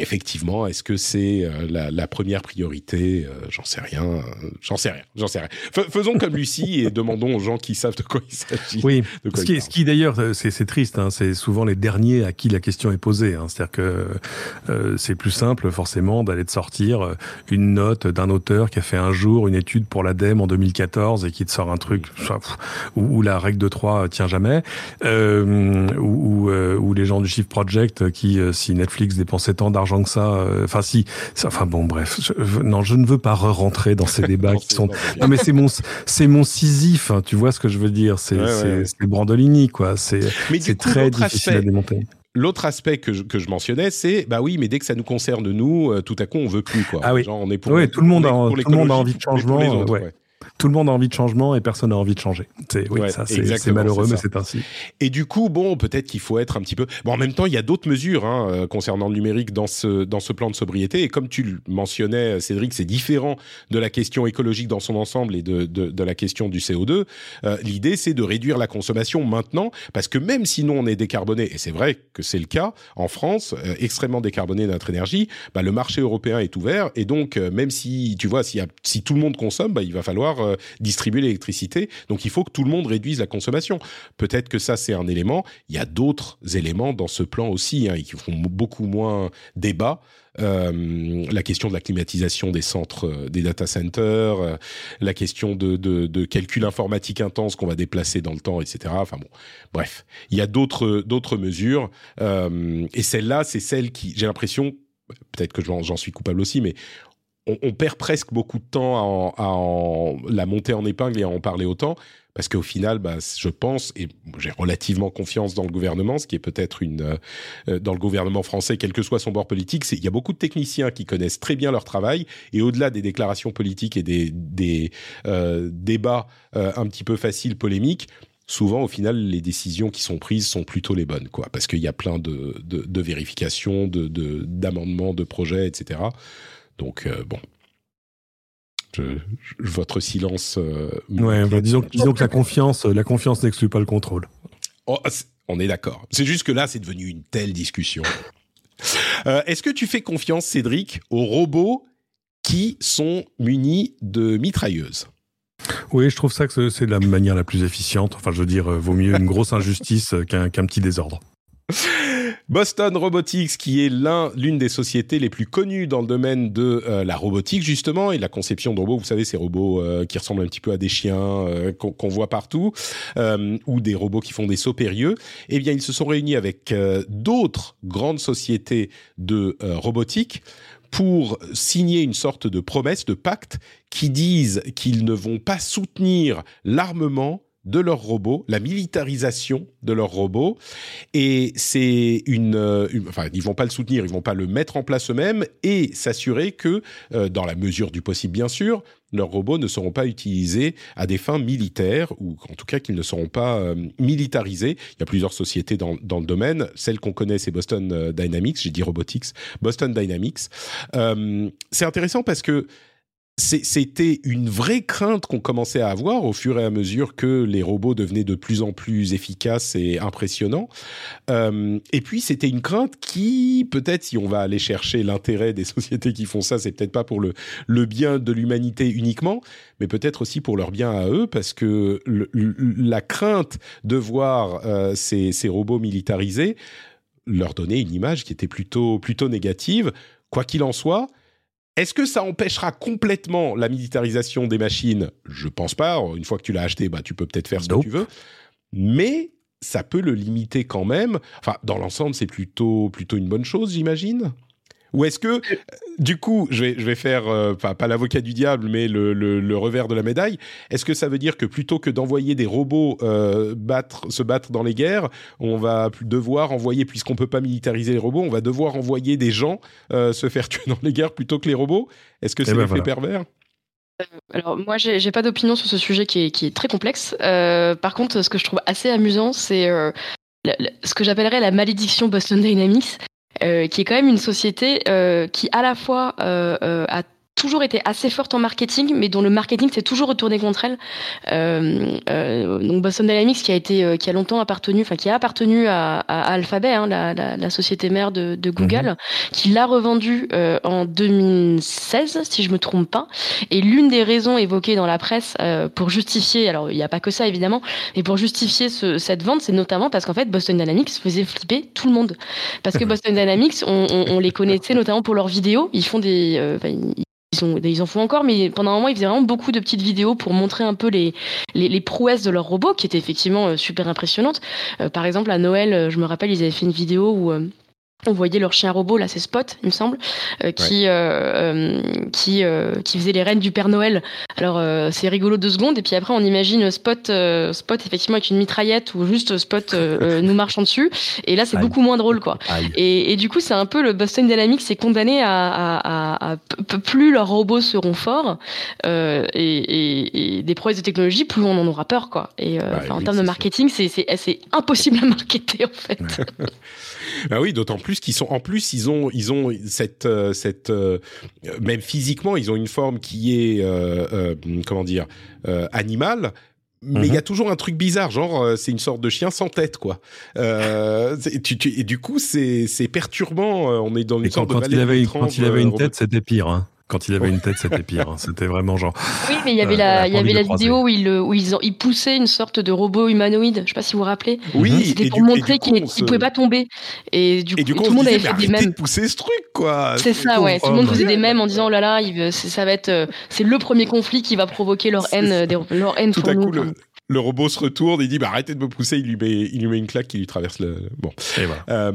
effectivement, est-ce que c'est euh, la, la, première priorité euh, J'en sais rien. J'en sais rien. J'en sais rien. faisons comme Lucie et demandons aux gens qui savent de quoi il s'agit. Oui. ce, qui, ce qui d'ailleurs, euh, c'est triste. Hein, c'est souvent les derniers à qui la question est posée. Hein, C'est-à-dire que euh, c'est plus simple, forcément, d'aller de sortir une note d'un auteur qui a fait un jour une étude pour l'ADEME en 2014 et qui te sort un truc où, où la règle de 3 tient jamais, euh, ou, ou, les gens du Shift Project qui, si Netflix dépensait tant d'argent que ça. Euh, enfin, si. Enfin bon, bref. non, je ne veux pas re-rentrer dans ces débats qui sont. Non, mais c'est mon, c'est mon Sisyphe. Hein, tu vois ce que je veux dire C'est, c'est, Brandolini, quoi. C'est, c'est très difficile à démonter. L'autre aspect que je, que je mentionnais, c'est bah oui, mais dès que ça nous concerne nous, euh, tout à coup on veut plus quoi. Ah oui. Genre, on est pour, oui, tout le monde, a, tout le monde a envie de changement. ouais tout le monde a envie de changement et personne n'a envie de changer. C'est oui, ça c'est malheureux, mais c'est ainsi. Et du coup, bon, peut-être qu'il faut être un petit peu. Bon, en même temps, il y a d'autres mesures hein, euh, concernant le numérique dans ce dans ce plan de sobriété. Et comme tu le mentionnais, Cédric, c'est différent de la question écologique dans son ensemble et de de, de la question du CO2. Euh, L'idée, c'est de réduire la consommation maintenant, parce que même si nous on est décarboné, et c'est vrai que c'est le cas en France, euh, extrêmement décarboné notre énergie, bah, le marché européen est ouvert et donc euh, même si tu vois, si, si tout le monde consomme, bah, il va falloir euh, distribuer l'électricité. Donc il faut que tout le monde réduise la consommation. Peut-être que ça c'est un élément. Il y a d'autres éléments dans ce plan aussi hein, qui font beaucoup moins débat. Euh, la question de la climatisation des centres, euh, des data centers, la question de, de, de, calcul informatique intense qu'on va déplacer dans le temps, etc. Enfin bon, bref, il y a d'autres d'autres mesures et celle-là, c'est celle qui, j'ai l'impression, peut-être que j'en suis coupable aussi, mais on, perd presque beaucoup de temps à, en, la monter en épingle et à en parler autant, parce qu'au final, bah, je pense, et j'ai relativement confiance dans le gouvernement, ce qui est peut-être une euh, euh, dans le gouvernement français, quel que soit son bord politique, c'est il y a beaucoup de techniciens qui connaissent très bien leur travail, et au-delà des déclarations politiques et des, des euh, débats un petit peu faciles, polémiques, souvent au final les décisions qui sont prises sont plutôt les bonnes quoi. Parce qu'il y a plein de, de, de vérifications de d'amendements de, projets etc donc euh, bon, votre silence. Euh, ouais, bah, disons, disons que la confiance, la confiance n'exclut pas le contrôle. Oh, on est d'accord. C'est juste que là, c'est devenu une telle discussion. Euh, est-ce que tu fais confiance, Cédric, aux robots qui sont munis de mitrailleuses? Oui, je trouve ça que c'est la manière la plus efficiente. Enfin, je veux dire, vaut mieux une grosse injustice qu'un petit désordre. Boston Robotics, qui est l'un, l'une des sociétés les plus connues dans le domaine de euh, la robotique justement et la conception de robots. Vous savez, ces robots euh, qui ressemblent un petit peu à des chiens euh, qu'on voit partout, ou des robots qui font des sauts périlleux. Eh bien, ils se sont réunis avec d'autres grandes sociétés de robotique pour signer une sorte de promesse, de pacte, qui disent qu'ils ne vont pas soutenir l'armement de leurs robots, la militarisation de leurs robots, et c'est une, euh, enfin ils vont pas le soutenir, ils vont pas le mettre en place eux-mêmes et s'assurer que, euh, dans la mesure du possible bien sûr, leurs robots ne seront pas utilisés à des fins militaires ou en tout cas qu'ils ne seront pas euh, militarisés. Il y a plusieurs sociétés dans, dans le domaine. Celle qu'on connaît, c'est Boston Dynamics. J'ai dit Robotics, Boston Dynamics. c'est intéressant parce que c'était une vraie crainte qu'on commençait à avoir au fur et à mesure que les robots devenaient de plus en plus efficaces et impressionnants. Euh, et puis c'était une crainte qui, peut-être, si on va aller chercher l'intérêt des sociétés qui font ça, c'est peut-être pas pour le, bien de l'humanité uniquement, mais peut-être aussi pour leur bien à eux, parce que la crainte de voir euh, ces, ces robots militarisés leur donnait une image qui était plutôt plutôt négative. Quoi qu'il en soit est-ce que ça empêchera complètement la militarisation des machines? Je pense pas. Une fois que tu l'as acheté, bah, tu peux peut-être faire ce que tu veux. Mais ça peut le limiter quand même. Enfin, dans l'ensemble, c'est plutôt, plutôt une bonne chose, j'imagine? Ou est-ce que, du coup, je vais, je vais faire, euh, pas l'avocat du diable, mais le, le, revers de la médaille, est-ce que ça veut dire que plutôt que d'envoyer des robots euh, battre, se battre dans les guerres, on va devoir envoyer, puisqu'on peut pas militariser les robots, on va devoir envoyer des gens euh, se faire tuer dans les guerres plutôt que les robots? Est-ce que eh c'est ben l'effet pervers? Alors moi j'ai pas d'opinion sur ce sujet qui est, qui est très complexe. par contre ce que je trouve assez amusant c'est ce que j'appellerais la malédiction Boston Dynamics, euh, qui est quand même une société euh, qui à la fois euh, a toujours été assez forte en marketing, mais dont le marketing s'est toujours retourné contre elle. Euh, euh, donc Boston Dynamics, qui a été, euh, qui a longtemps appartenu, enfin qui a appartenu à, à Alphabet, hein, la, la, la, société mère de, de Google, mhm. qui l'a revendu euh, en 2016, si je me trompe pas. Et l'une des raisons évoquées dans la presse euh, pour justifier, alors il n'y a pas que ça évidemment, mais pour justifier ce, cette vente, c'est notamment parce qu'en fait Boston Dynamics faisait flipper tout le monde. Parce que Boston Dynamics, on, on, on les connaissait notamment pour leurs vidéos. Ils font des, ils, en font encore, mais pendant un moment, ils faisaient vraiment beaucoup de petites vidéos pour montrer un peu les, prouesses de leurs robots, qui étaient effectivement euh, super impressionnantes. Euh, par exemple, à Noël, euh, je me rappelle, ils avaient fait une vidéo où on voyait leur chien robot là c'est Spot il me semble euh, qui euh, qui euh, qui faisait les reines du Père Noël. Alors c'est rigolo deux secondes et puis après on imagine Spot Spot effectivement avec une mitraillette ou juste Spot nous marchant dessus. Et là c'est beaucoup moins drôle quoi. Et, et, du coup c'est un peu le Boston Dynamics c'est condamné à, à, à, plus leurs robots seront forts et, et, et, des prouesses de technologie plus on en aura peur quoi. Et bah en termes de marketing c'est c'est impossible à marketer en fait Ah oui, d'autant plus qu'ils sont en plus ils ont ils ont cette euh, cette euh, même physiquement ils ont une forme qui est euh, comment dire animale. Mais il y a mhm. toujours un truc bizarre, genre c'est une sorte de chien sans tête, quoi. Tu, tu, et du coup, c'est perturbant. On est dans une sorte quand, de il avait, quand il avait une tête, c'était pire. Hein. Quand il avait une tête, c'était pire. Hein. C'était vraiment genre. Oui, mais il y avait la, il y avait la vidéo où il, où ils, ils poussaient une sorte de robot humanoïde. Je sais pas si vous vous rappelez. Oui. C'était pour montrer qu'il ne pouvait pas tomber. Et du coup, tout le monde avait fait des mèmes. de pousser ce truc, quoi. C'est ça, ouais. Tout le monde faisait des mèmes en disant, oh là là, il, ça va être, euh, c'est le premier conflit qui va provoquer leur haine, leur haine tout à coup, le, robot se retourne et dit, bah, arrêtez de me pousser. Il lui met, il lui met une claque qui lui traverse le. Bon. Et voilà. Euh,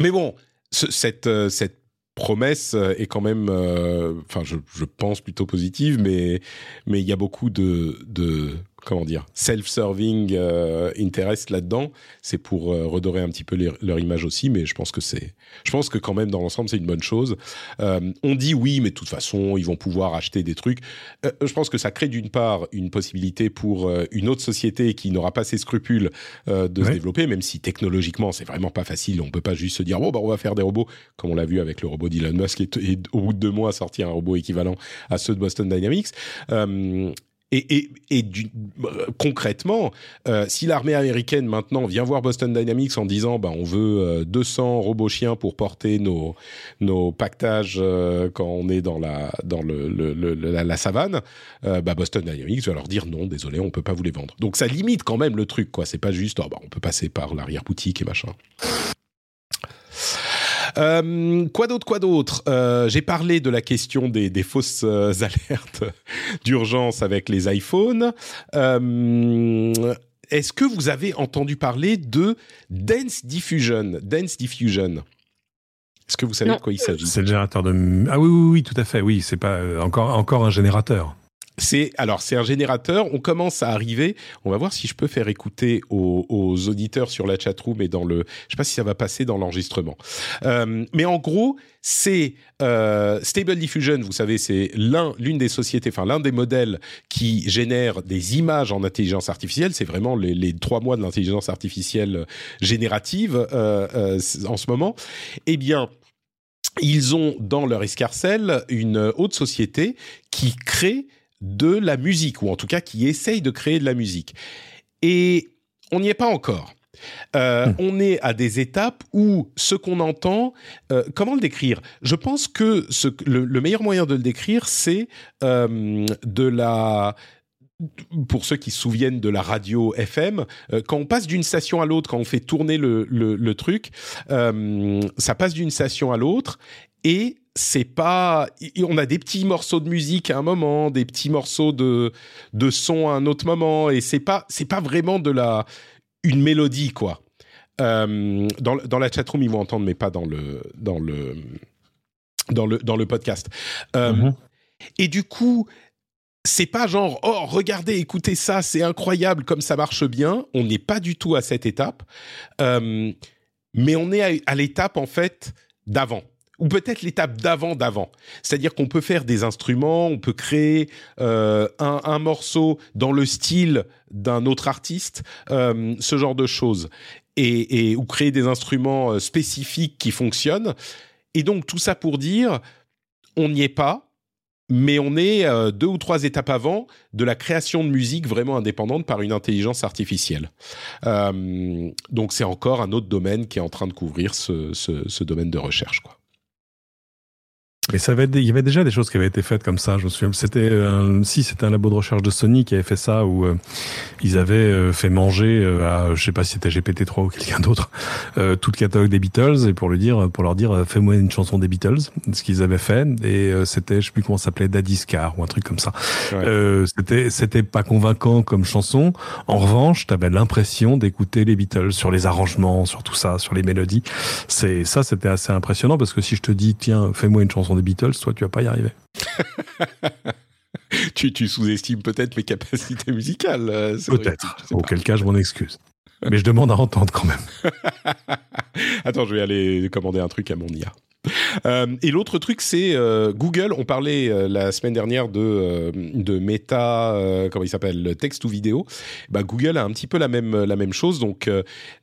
mais bon, cette, euh, cette promesse euh, est quand même, euh, enfin, je, je, pense plutôt positive, mais mais il y a beaucoup de de comment dire, self-serving euh, interest là-dedans. C'est pour euh, redorer un petit peu leur image aussi, mais je pense que c'est, je pense que quand même dans l'ensemble c'est une bonne chose. Euh, on dit oui, mais de toute façon ils vont pouvoir acheter des trucs. Euh, je pense que ça crée d'une part une possibilité pour euh, une autre société qui n'aura pas ces scrupules de se développer, même si technologiquement c'est vraiment pas facile. On peut pas juste se dire bon bah on va faire des robots comme on l'a vu avec le robot d'Elon Musk et, et, au bout de deux mois sortir un robot équivalent à ceux de Boston Dynamics. Et, et concrètement, euh, si l'armée américaine maintenant vient voir Boston Dynamics en disant bah, on veut 200 euh, robots chiens pour porter nos, nos pactages euh, quand on est dans la, dans la, savane, bah Boston Dynamics va leur dire non, désolé, on peut pas vous les vendre. Donc ça limite quand même le truc, quoi. C'est pas juste oh, bah, on peut passer par l'arrière-boutique et machin. Euh, quoi d'autre, quoi d'autre? Euh, J'ai parlé de la question des, des fausses euh, alertes d'urgence avec les iPhones. Est-ce que vous avez entendu parler de Dance Diffusion? Dance Diffusion est-ce que vous savez de quoi il s'agit? C'est le générateur de. Ah oui, oui, oui, tout à fait. Oui, c'est pas encore encore un générateur. C'est alors c'est un générateur. On commence à arriver. On va voir si je peux faire écouter aux, auditeurs sur la chatroom et dans le. Je sais pas si ça va passer dans l'enregistrement. Euh, mais en gros, c'est euh, Stable Diffusion. Vous savez, c'est l'un l'une des sociétés, enfin l'un des modèles qui génère des images en intelligence artificielle. C'est vraiment les, les, trois mois de l'intelligence artificielle générative euh, euh en ce moment. Eh bien ils ont dans leur escarcelle une haute société qui crée de la musique, ou en tout cas qui essaye de créer de la musique. Et on n'y est pas encore. Euh, hmm. On est à des étapes où ce qu'on entend, euh, comment le décrire? Je pense que ce, le, meilleur moyen de le décrire, c'est euh, de la pour ceux qui se souviennent de la radio FM, quand on passe d'une station à l'autre, quand on fait tourner le, le truc, ça passe d'une station à l'autre et c'est pas on a des petits morceaux de musique à un moment des petits morceaux de de son à un autre moment et c'est pas c'est pas vraiment de la une mélodie quoi. Euh, dans dans la chatroom ils vont entendre mais pas dans le dans le dans le dans le podcast. Euh, mm-hmm. et du coup c'est pas genre oh regardez écoutez ça c'est incroyable comme ça marche bien. On n'est pas du tout à cette étape. Euh, mais on est à l'étape en fait d'avant ou peut-être l'étape d'avant d'avant. C'est-à-dire qu'on peut faire des instruments, on peut créer euh, un, morceau dans le style d'un autre artiste, euh, ce genre de choses, et, ou créer des instruments euh, spécifiques qui fonctionnent. Et donc tout ça pour dire, on n'y est pas, mais on est deux ou trois étapes avant de la création de musique vraiment indépendante par une intelligence artificielle. donc c'est encore un autre domaine qui est en train de couvrir ce, domaine de recherche. Mais ça avait, il y avait déjà des choses qui avaient été faites comme ça. Je me souviens, c'était si c'était un labo de recherche de Sony qui avait fait ça où euh, ils avaient euh, fait manger euh, à, je sais pas si c'était GPT-3 ou quelqu'un d'autre, tout le catalogue des Beatles et pour lui dire, pour leur dire, fais-moi une chanson des Beatles, ce qu'ils avaient fait. Et c'était, je sais plus comment ça s'appelait, Daddy's Car ou un truc comme ça. c'était, c'était pas convaincant comme chanson. En revanche, t'avais l'impression d'écouter les Beatles sur les arrangements, sur tout ça, sur les mélodies. C'est ça, c'était assez impressionnant parce que si je te dis, tiens, fais-moi une chanson des Beatles, toi, tu vas pas y arriver. tu, tu sous-estimes peut-être mes capacités musicales. Euh, peut-être. Auquel cas, je m'en excuse. Mais je demande à entendre quand même. Attends, je vais aller commander un truc à mon IA. Euh, et l'autre truc, c'est euh, Google. On parlait euh, la semaine dernière de de Meta, comment il s'appelle, texte ou vidéo. Bah, Google a un petit peu la même la même chose. Donc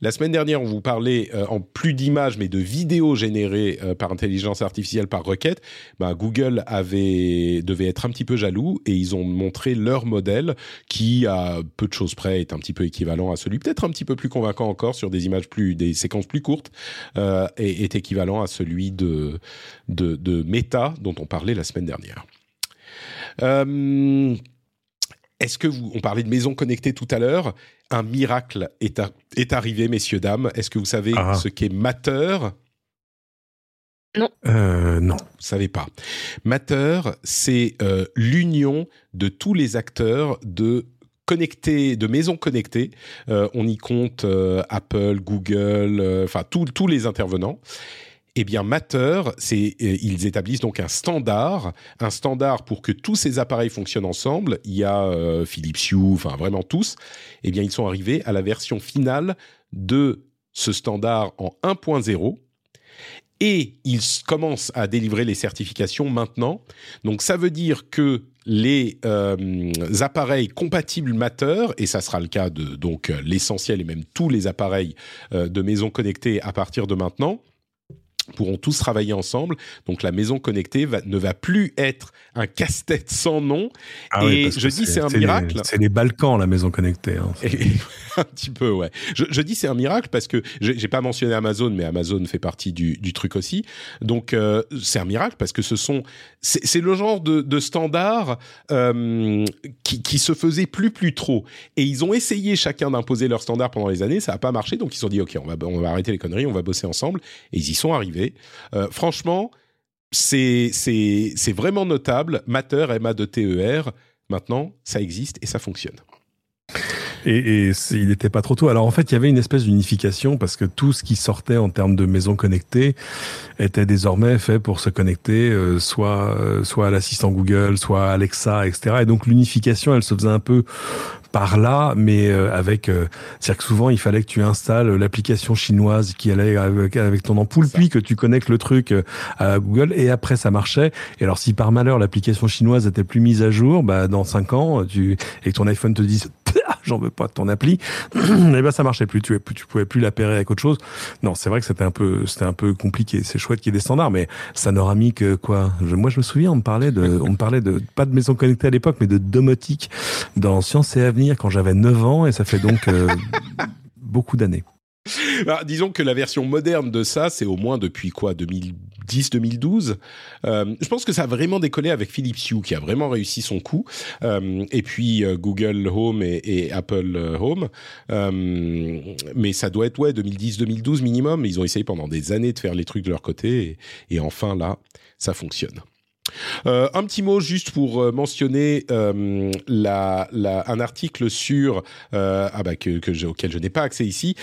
la semaine dernière, on vous parlait en plus d'images, mais de vidéos générées par intelligence artificielle par requête. Bah, Google avait devait être un petit peu jaloux et ils ont montré leur modèle qui, à peu de choses près, est un petit peu équivalent à celui, peut-être un petit peu plus convaincant encore sur des images plus, des séquences plus courtes, est équivalent à celui de de, de, méta dont on parlait la semaine dernière. Euh, est-ce que vous, on parlait de maison connectée tout à l'heure, un miracle est, est arrivé, messieurs, dames. Est-ce que vous savez ah. ce qu'est Matter? Non. Euh, non. Vous savez pas. Matter, c'est euh, l'union de tous les acteurs de connectés, de maisons connectées. on y compte Apple, Google, enfin tous les intervenants. Eh bien, Matter, c'est euh, ils établissent donc un standard, un standard pour que tous ces appareils fonctionnent ensemble. Il y a euh, Philips Hue, enfin vraiment tous. Eh bien, ils sont arrivés à la version finale de ce standard en 1.0 et ils commencent à délivrer les certifications maintenant. Donc ça veut dire que les euh, appareils compatibles Matter, et ça sera le cas de donc l'essentiel et même tous les appareils de maison connectées à partir de maintenant, pourront tous travailler ensemble. Donc la maison connectée ne va plus être un casse-tête sans nom. Ah et je dis c'est un miracle. C'est les Balkans la maison connectée. Hein. un petit peu, ouais. Je, je dis c'est un miracle parce que j'ai pas mentionné Amazon, mais Amazon fait partie du, du truc aussi. Donc euh, c'est un miracle parce que ce sont c'est le genre de, de standard euh, qui, qui se faisait plus plus trop. Et ils ont essayé chacun d'imposer leur standard pendant les années, ça a pas marché, donc ils se sont dit ok, on va on va arrêter les conneries, on va bosser ensemble. Et ils y sont arrivés. Euh, franchement, c'est vraiment notable. Matter, MA de TER. Maintenant, ça existe et ça fonctionne. Et, et il n'était pas trop tôt. Alors en fait, il y avait une espèce d'unification parce que tout ce qui sortait en termes de maisons connectées était désormais fait pour se connecter euh, soit euh, soit à l'assistant Google, soit à Alexa, etc. Et donc l'unification, elle se faisait un peu par là, mais euh, avec, c'est-à-dire que souvent il fallait que tu installes l'application chinoise qui allait avec, avec ton ampoule, puis que tu connectes le truc à Google, et après ça marchait. Et alors si par malheur l'application chinoise était plus mise à jour, bah dans cinq ans, tu et que ton iPhone te dise j'en veux pas de ton appli, et ben ça marchait plus, tu, tu pouvais plus l'appairer avec autre chose. Non, c'est vrai que c'était un peu, c'était un peu compliqué. C'est chouette qu'il y ait des standards, mais ça n'aura mis que quoi? Moi, je me souviens, on me parlait de, on me parlait de pas de maison connectée à l'époque, mais de domotique dans Science et Avenir quand j'avais 9 ans, et ça fait donc euh, beaucoup d'années. Bah, disons que la version moderne de ça, c'est au moins depuis quoi? 2010-2012. Euh, je pense que ça a vraiment décollé avec Philips Hue, qui a vraiment réussi son coup. Euh, et puis euh, Google Home et, et Apple euh, Home. Euh, mais ça doit être ouais 2010-2012 minimum. Ils ont essayé pendant des années de faire les trucs de leur côté. Et, et enfin là, ça fonctionne. Euh, un petit mot juste pour euh, mentionner euh, la, la, un article sur euh, ah bah que, que je, auquel je n'ai pas accès ici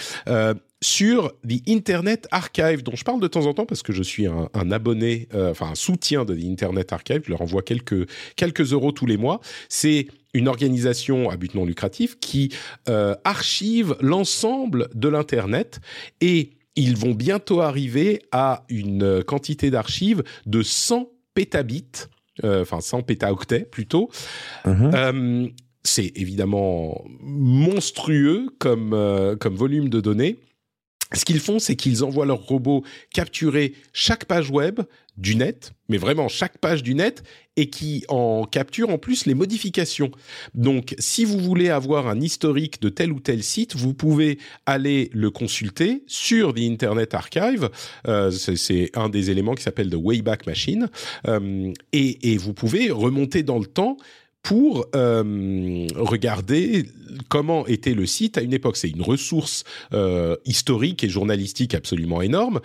sur The Internet Archive, dont je parle de temps en temps parce que je suis un, un abonné, euh, enfin un soutien de The Internet Archive. Je leur envoie quelques quelques euros tous les mois. C'est une organisation à but non lucratif qui euh, archive l'ensemble de l'internet et ils vont bientôt arriver à une quantité d'archives de 100 pétabits, euh, enfin 100 pétaoctets plutôt. Mhm. Euh, c'est évidemment monstrueux comme, euh, comme volume de données. Ce qu'ils font, c'est qu'ils envoient leurs robots capturer chaque page web du net, mais vraiment chaque page du net, et qui en capturent en plus les modifications. Donc, si vous voulez avoir un historique de tel ou tel site, vous pouvez aller le consulter sur The Internet Archive. Euh, c'est un des éléments qui s'appelle The Wayback Machine, euh, et, et vous pouvez remonter dans le temps pour euh, regarder comment était le site à une époque. C'est une ressource euh, historique et journalistique absolument énorme.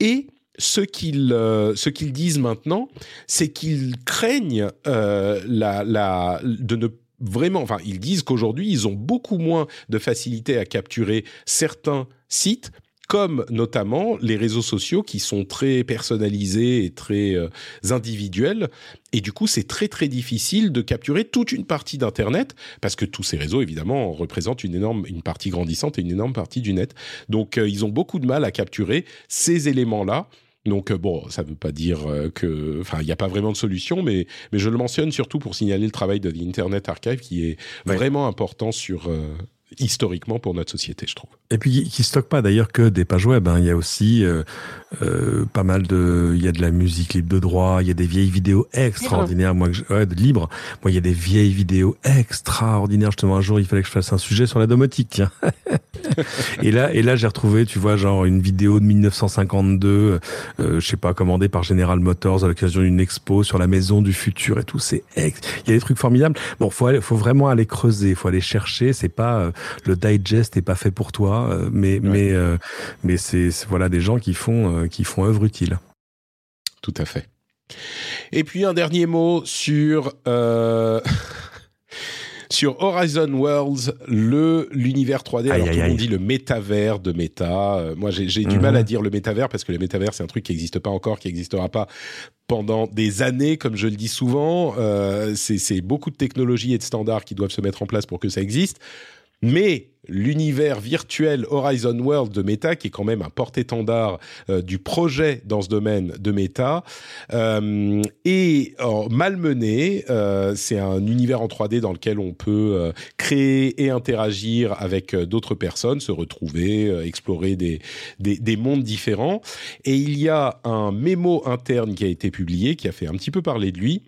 Et ce qu'ils euh, qu'ils disent maintenant, c'est qu'ils craignent euh, la de ne vraiment, enfin, ils disent qu'aujourd'hui, ils ont beaucoup moins de facilité à capturer certains sites comme notamment les réseaux sociaux qui sont très personnalisés et très euh, individuels. Et du coup, c'est très très difficile de capturer toute une partie d'Internet parce que tous ces réseaux, évidemment, représentent une énorme, une partie grandissante et une énorme partie du net. Donc, euh, ils ont beaucoup de mal à capturer ces éléments-là. Donc euh, bon, ça ne veut pas dire que, enfin, il n'y a pas vraiment de solution, mais mais je le mentionne surtout pour signaler le travail de l'Internet Archive qui est Ouais. vraiment important sur euh, historiquement pour notre société, je trouve. Et puis qui stocke pas d'ailleurs que des pages web. hein. Il y a aussi euh, euh, pas mal de, il y a de la musique libre de droit, il y a des vieilles vidéos extraordinaires. Moi, que ouais, de libre. Moi, il y a des vieilles vidéos extraordinaires. Justement, un jour, il fallait que je fasse un sujet sur la domotique. Tiens. et là, et là, j'ai retrouvé, tu vois, genre une vidéo de 1952, euh, je sais pas, commandée par General Motors à l'occasion d'une expo sur la maison du futur et tout. C'est ex. Il y a des trucs formidables. Bon, faut faut vraiment aller creuser, faut aller chercher. C'est pas euh, le digest est pas fait pour toi, euh, mais mais euh, mais c'est voilà des gens qui font euh, qui font œuvre utile. Tout à fait. Et puis un dernier mot sur euh, sur Horizon Worlds, le l'univers 3D. Aïe, Alors aïe, tout le monde dit le métavers de Meta. Euh, moi, j'ai du Mhm. mal à dire le métavers parce que le métavers c'est un truc qui n'existe pas encore, qui n'existera pas pendant des années, comme je le dis souvent. Euh, c'est beaucoup de technologies et de standards qui doivent se mettre en place pour que ça existe. Mais l'univers virtuel Horizon World de Meta, qui est quand même un porte-étendard euh, du projet dans ce domaine de Meta, euh, est euh, malmené. C'est un univers en 3D dans lequel on peut créer et interagir avec d'autres personnes, se retrouver, explorer des, des, des mondes différents. Et il y a un mémo interne qui a été publié, qui a fait un petit peu parler de lui,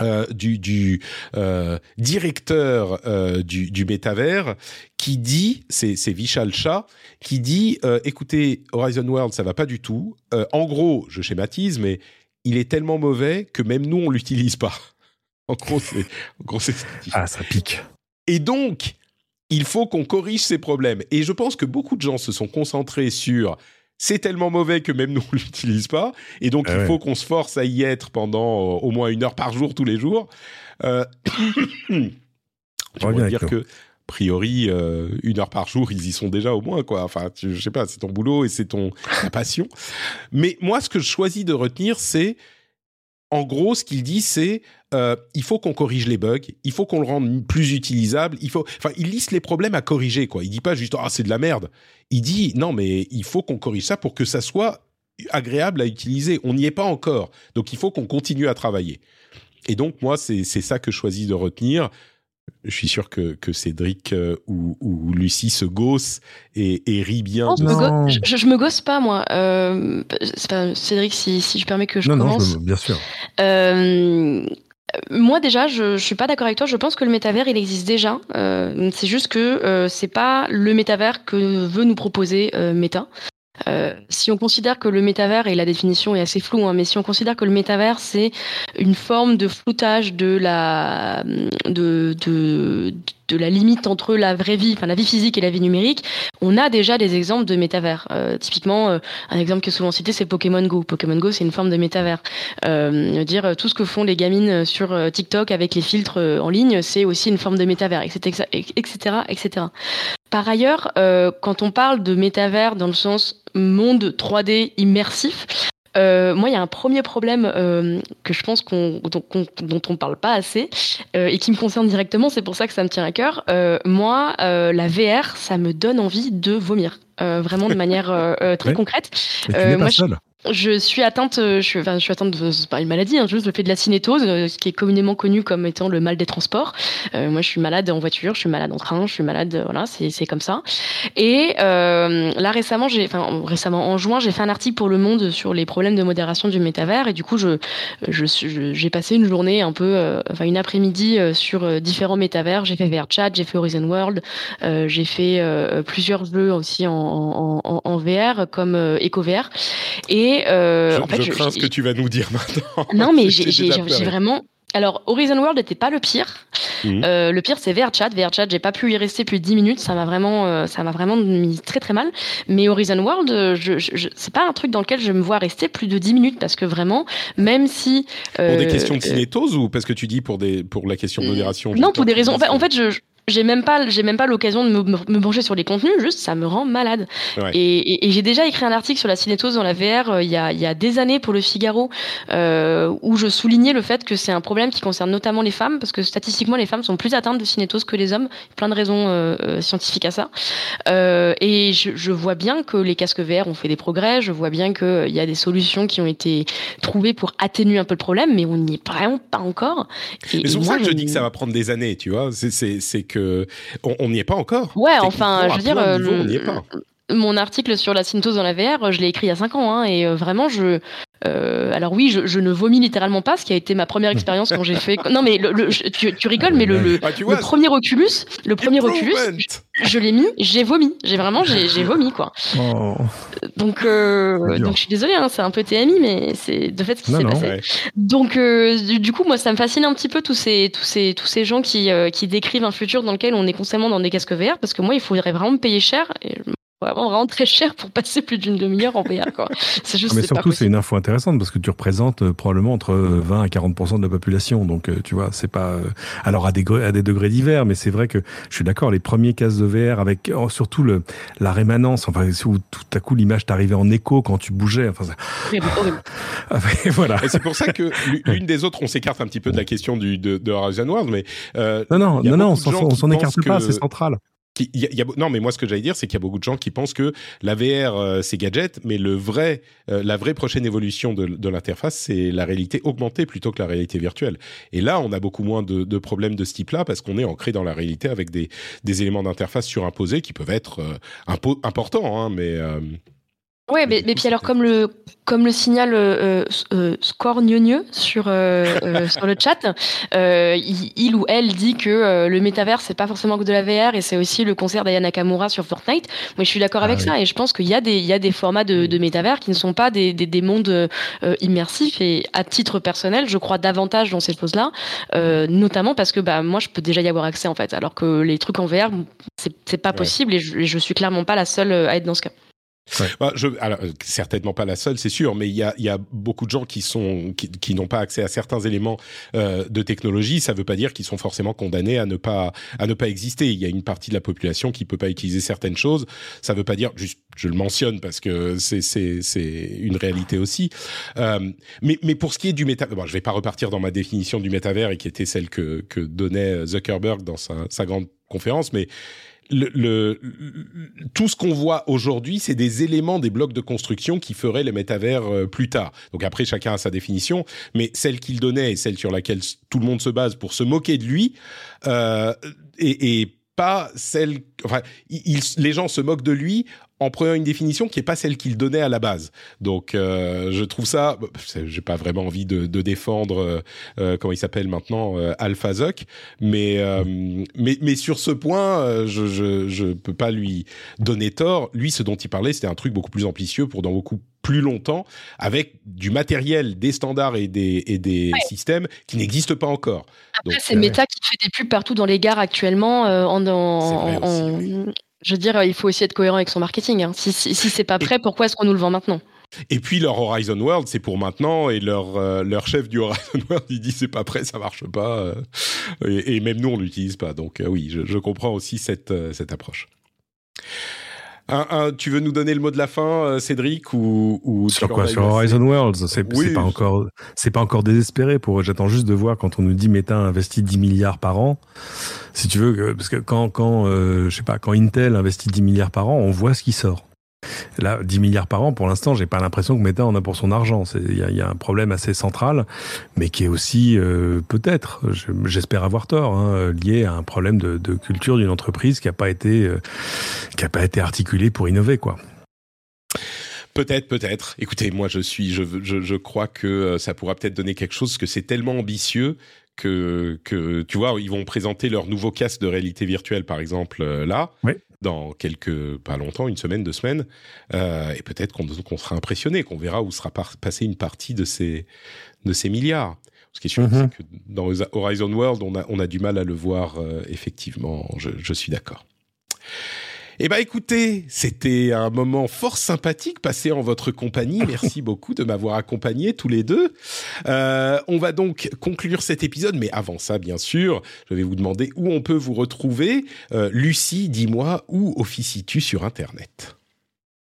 euh, du, du euh, directeur euh, du, du métavers qui dit, c'est, c'est Vishal Shah, qui dit, écoutez, Horizon World, ça va pas du tout. En gros, je schématise, mais il est tellement mauvais que même nous, on l'utilise pas. En gros, c'est, en gros, c'est. Ah, ça pique. Et donc, il faut qu'on corrige ces problèmes. Et je pense que beaucoup de gens se sont concentrés sur c'est tellement mauvais que même nous on l'utilise pas. Et donc, Ah il ouais. faut qu'on se force à y être pendant euh, au moins une heure par jour tous les jours. Euh, avec dire que, a priori, euh, une heure par jour, ils y sont déjà au moins, quoi. Enfin, tu, je sais pas, c'est ton boulot et c'est ton ta passion. Mais moi, ce que je choisis de retenir, c'est en gros, ce qu'il dit, c'est euh, il faut qu'on corrige les bugs, il faut qu'on le rende plus utilisable. Il faut, enfin, il liste les problèmes à corriger, quoi. Il dit pas juste ah c'est de la merde. Il dit non mais il faut qu'on corrige ça pour que ça soit agréable à utiliser. On n'y est pas encore, donc il faut qu'on continue à travailler. Et donc moi c'est ça que je choisis de retenir. Je suis sûr que, que Cédric euh, ou, ou Lucie se gosse et, et rit bien. Non, je, Non. je, je- je me gosse pas, moi. Euh, pas- Cédric, si, si je permets que je non, non, commence. je- bien sûr. Euh, moi déjà, je, je suis pas d'accord avec toi. Je pense que le métavers, il existe déjà. Euh, c'est juste que euh, c'est pas le métavers que veut nous proposer euh, Meta. Euh, si on considère que le métavers, et la définition est assez floue, hein, mais si on considère que le métavers, c'est une forme de floutage de la, de, de, de la limite entre la vraie vie, enfin la vie physique et la vie numérique, on a déjà des exemples de métavers. Euh, typiquement, euh, un exemple qui est souvent cité, c'est Pokémon Go. Pokémon Go, c'est une forme de métavers. Euh, dire euh, tout ce que font les gamines sur euh, TikTok avec les filtres en ligne, c'est aussi une forme de métavers, etc., etc., etc. Par ailleurs, quand on parle de métavers dans le sens monde 3D immersif, euh, moi, il y a un premier problème euh, que je pense qu'on, dont, qu'on- dont on parle pas assez euh, et qui me concerne directement. C'est pour ça que ça me tient à cœur. Euh, moi, euh, la VR, ça me donne envie de vomir, Euh, vraiment de manière très concrète. Mais tu moi, je-. Je suis atteinte, euh, je suis, enfin, je suis atteinte pas une maladie, hein, juste le fait de la cinétose, euh, ce qui est communément connu comme étant le mal des transports. Euh, moi, je suis malade en voiture, je suis malade en train, je suis malade, euh, voilà, c'est, comme ça. Et euh, là, récemment, j'ai, enfin, récemment, en juin, j'ai fait un article pour Le Monde sur les problèmes de modération du métavers, et du coup, je, je, je- j'ai passé une journée un peu, enfin, une après-midi sur différents métavers. J'ai fait VRChat, j'ai fait Horizon World, j'ai fait plusieurs jeux aussi en, en, en, VR, comme EcoVR. Euh, je en fait, je je- crains ce que tu vas nous dire maintenant. non, mais J'ai vraiment. Alors, Horizon World n'était pas le pire. Mhm. Euh, le pire, c'est VRChat. VRChat, j'ai pas pu y rester plus de 10 minutes. Ça m'a vraiment, euh, ça m'a vraiment mis très très mal. Mais Horizon World, euh, je, je, je- c'est pas un truc dans lequel je me vois rester plus de 10 minutes parce que vraiment, même si. Pour des questions de cinétose ou parce que tu dis pour des pour la question de modération non, pour des raisons. fait, en fait, je j'ai même pas j'ai même pas l'occasion de me, me, pencher sur les contenus. Juste, ça me rend malade. Ouais. Et, et- et j'ai déjà écrit un article sur la cinétose dans la VR euh, il y a il y a des années pour le Figaro euh, où je soulignais le fait que c'est un problème qui concerne notamment les femmes parce que statistiquement les femmes sont plus atteintes de cinétose que les hommes. Plein de raisons euh, scientifiques à ça. Et je, je vois bien que les casques VR ont fait des progrès. Je vois bien qu'il y a des solutions qui ont été trouvées pour atténuer un peu le problème, mais on n'y est vraiment pas encore. Et, Mais c'est pour ça que je dis que ça va prendre des années, tu vois. C'est que on n'y est pas encore. Ouais, enfin, je veux dire, euh, on n'y est pas. mon article sur la cinétose dans la VR, je l'ai écrit il y a 5 ans, hein, et euh, vraiment, je. Euh, alors oui, je, je ne vomis littéralement pas, ce qui a été ma première expérience quand j'ai fait. Non, mais le, le- tu, tu rigoles, mais le, le, Ah, le premier Oculus, le premier Oculus, je, je l'ai mis, j'ai vomi, j'ai vraiment, j'ai vomi quoi. Oh. Donc, euh, donc je suis désolée, hein, c'est un peu TMI, mais c'est de fait ce qui s'est passé. Ouais. Donc, euh, du, du coup, moi, ça me fascine un petit peu tous ces, tous ces, tous ces gens qui, euh, qui décrivent un futur dans lequel on est constamment dans des casques VR, parce que moi, il faudrait vraiment me payer cher, et vraiment, vraiment très cher pour passer plus d'une demi-heure en VR, quoi. C'est juste, Mais surtout, c'est une info intéressante parce que tu représentes euh, probablement entre euh, 20 à 40 de la population. Donc, euh, tu vois, c'est pas. euh, alors, à des, à des degrés divers, mais c'est vrai que je suis d'accord, les premiers casques de VR avec oh, surtout le, la rémanence, enfin, où tout à coup l'image t'arrivait en écho quand tu bougeais. Enfin, ça-. Ah, mais voilà. Et c'est pour ça que l'u- l'une des autres, on s'écarte un petit peu de la question du, de, de Horizon World, mais euh, Non, non, non, non, on s'en écarte pas, que- c'est central. Non, mais moi, ce que j'allais dire, c'est qu'il y a beaucoup de gens qui pensent que la VR, euh, c'est gadget, mais le vrai, euh, la vraie prochaine évolution de, l'interface, c'est la réalité augmentée plutôt que la réalité virtuelle. Et là, on a beaucoup moins de, problèmes de ce type-là parce qu'on est ancré dans la réalité avec des, éléments d'interface surimposés qui peuvent être euh, impo- importants, hein, mais Ouais, mais, mais puis alors comme le comme le signale euh, euh, Score sur euh, sur le chat, il, ou elle dit que le métavers c'est pas forcément que de la VR et c'est aussi le concert d'Aya Nakamura sur Fortnite. Moi, je suis d'accord avec ah ça et je pense qu'il y a des il y a des formats de, de métavers qui ne sont pas des des, des mondes immersifs et à titre personnel, je crois davantage dans ces choses-là, notamment parce que bah moi je peux déjà y avoir accès en fait, alors que les trucs en VR c'est pas possible et je, et je suis clairement pas la seule à être dans ce cas. Bah, je, alors, euh, certainement pas la seule, c'est sûr, mais il y a, y a, beaucoup de gens qui sont qui, qui n'ont pas accès à certains éléments euh, de technologie. Ça ne veut pas dire qu'ils sont forcément condamnés à ne pas à ne pas exister. Il y a une partie de la population qui peut pas utiliser certaines choses. Ça ne veut pas dire juste, je le mentionne parce que c'est c'est c'est une réalité aussi. Euh, mais mais pour ce qui est du métavers, bon, je vais pas repartir dans ma définition du métavers et qui était celle que que donnait Zuckerberg dans sa, sa grande conférence, mais le, tout ce qu'on voit aujourd'hui, c'est des éléments des blocs de construction qui feraient les métavers euh, plus tard. Donc après, chacun a sa définition, mais celle qu'il donnait et celle sur laquelle tout le monde se base pour se moquer de lui, euh, et, et pas celle. Enfin, les gens se moquent de lui en prenant une définition qui est pas celle qu'il donnait à la base. Donc, euh, je trouve ça. J'ai pas vraiment envie de, de défendre euh, euh comment il s'appelle maintenant euh, Alpha Zuck, mais mais mais sur ce point, je, je je peux pas lui donner tort. Lui, ce dont il parlait, c'était un truc beaucoup plus ambitieux pour dans beaucoup plus longtemps avec du matériel, des standards et des, et des systèmes qui n'existent pas encore. Après, c'est Meta qui fait des pubs partout dans les gares actuellement en, en, je veux dire, il faut aussi être cohérent avec son marketing. Hein. Si, si, c'est pas prêt, pourquoi est-ce qu'on nous le vend maintenant? Et puis leur Horizon World, c'est pour maintenant, et leur euh, leur chef du Horizon World, il dit c'est pas prêt, ça marche pas, euh, et, même nous on l'utilise pas. Donc euh, oui, je, je, comprends aussi cette cette approche tu veux nous donner le mot de la fin, euh, Cédric, ou, ou sur quoi? Sur Horizon Worlds. C'est pas encore, c'est pas encore désespéré pour. J'attends juste de voir quand on nous dit Meta investit 10 milliards par an. Si tu veux, parce que quand quand euh, je sais pas quand Intel investit 10 milliards par an, on voit ce qui sort. Là, 10 milliards par an, pour l'instant, j'ai pas l'impression que Meta en a pour son argent. Il y, y a, un problème assez central, mais qui est aussi euh, peut-être, j'espère avoir tort, hein, lié à un problème de, de culture d'une entreprise qui n'a pas été euh, qui a pas été articulée pour innover, quoi. Peut-être, peut-être. Écoutez, moi, je suis, je, je, je crois que euh, ça pourra peut-être donner quelque chose, que c'est tellement ambitieux que, que, tu vois, ils vont présenter leur nouveau casque de réalité virtuelle, par exemple, là. Oui dans quelques, pas longtemps, une semaine, deux semaines, euh, et peut-être qu'on sera impressionné, qu'on verra où sera passée une partie de ces, de ces milliards. Ce qui est sûr, c'est que dans Horizon World, on a, on a du mal à le voir, euh, effectivement, je, je suis d'accord. Eh ben écoutez, c'était un moment fort sympathique passé en votre compagnie. Merci beaucoup de m'avoir accompagné tous les deux. Euh, on va donc conclure cet épisode, mais avant ça, bien sûr, je vais vous demander où on peut vous retrouver. Euh, Lucie, dis-moi où officies-tu sur Internet?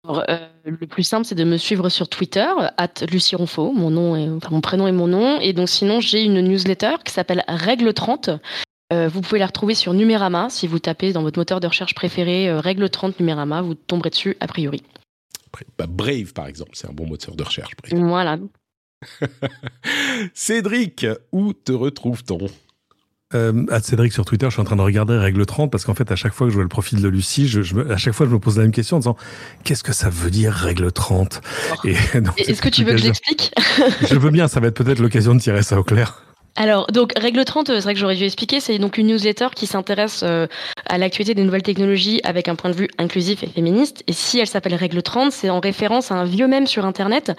Euh, le plus simple, c'est de me suivre sur Twitter, at Lucie Ronfaux, mon nom et, enfin, mon prénom et mon nom. Et donc, sinon, j'ai une newsletter qui s'appelle Règle 30, euh, vous pouvez la retrouver sur Numérama. Si vous tapez dans votre moteur de recherche préféré euh, règle 30 Numérama, vous tomberez dessus a priori. Bah, Brave, par exemple, c'est un bon moteur de recherche. Voilà. Cédric, où te retrouve-t-on? Euh, à Cédric sur Twitter, je suis en train de regarder règle 30 parce qu'en fait, à chaque fois que je vois le profil de Lucie, je, à chaque fois, je me pose la même question en disant qu'est-ce que ça veut dire règle 30 Est-ce que tu veux que j'explique Je veux bien, ça va être peut-être l'occasion de tirer ça au clair. Alors, donc, règle 30, c'est vrai que j'aurais dû expliquer, c'est donc une newsletter qui s'intéresse euh, à l'actualité des nouvelles technologies avec un point de vue inclusif et féministe. Et si elle s'appelle règle 30, c'est en référence à un vieux mème sur Internet.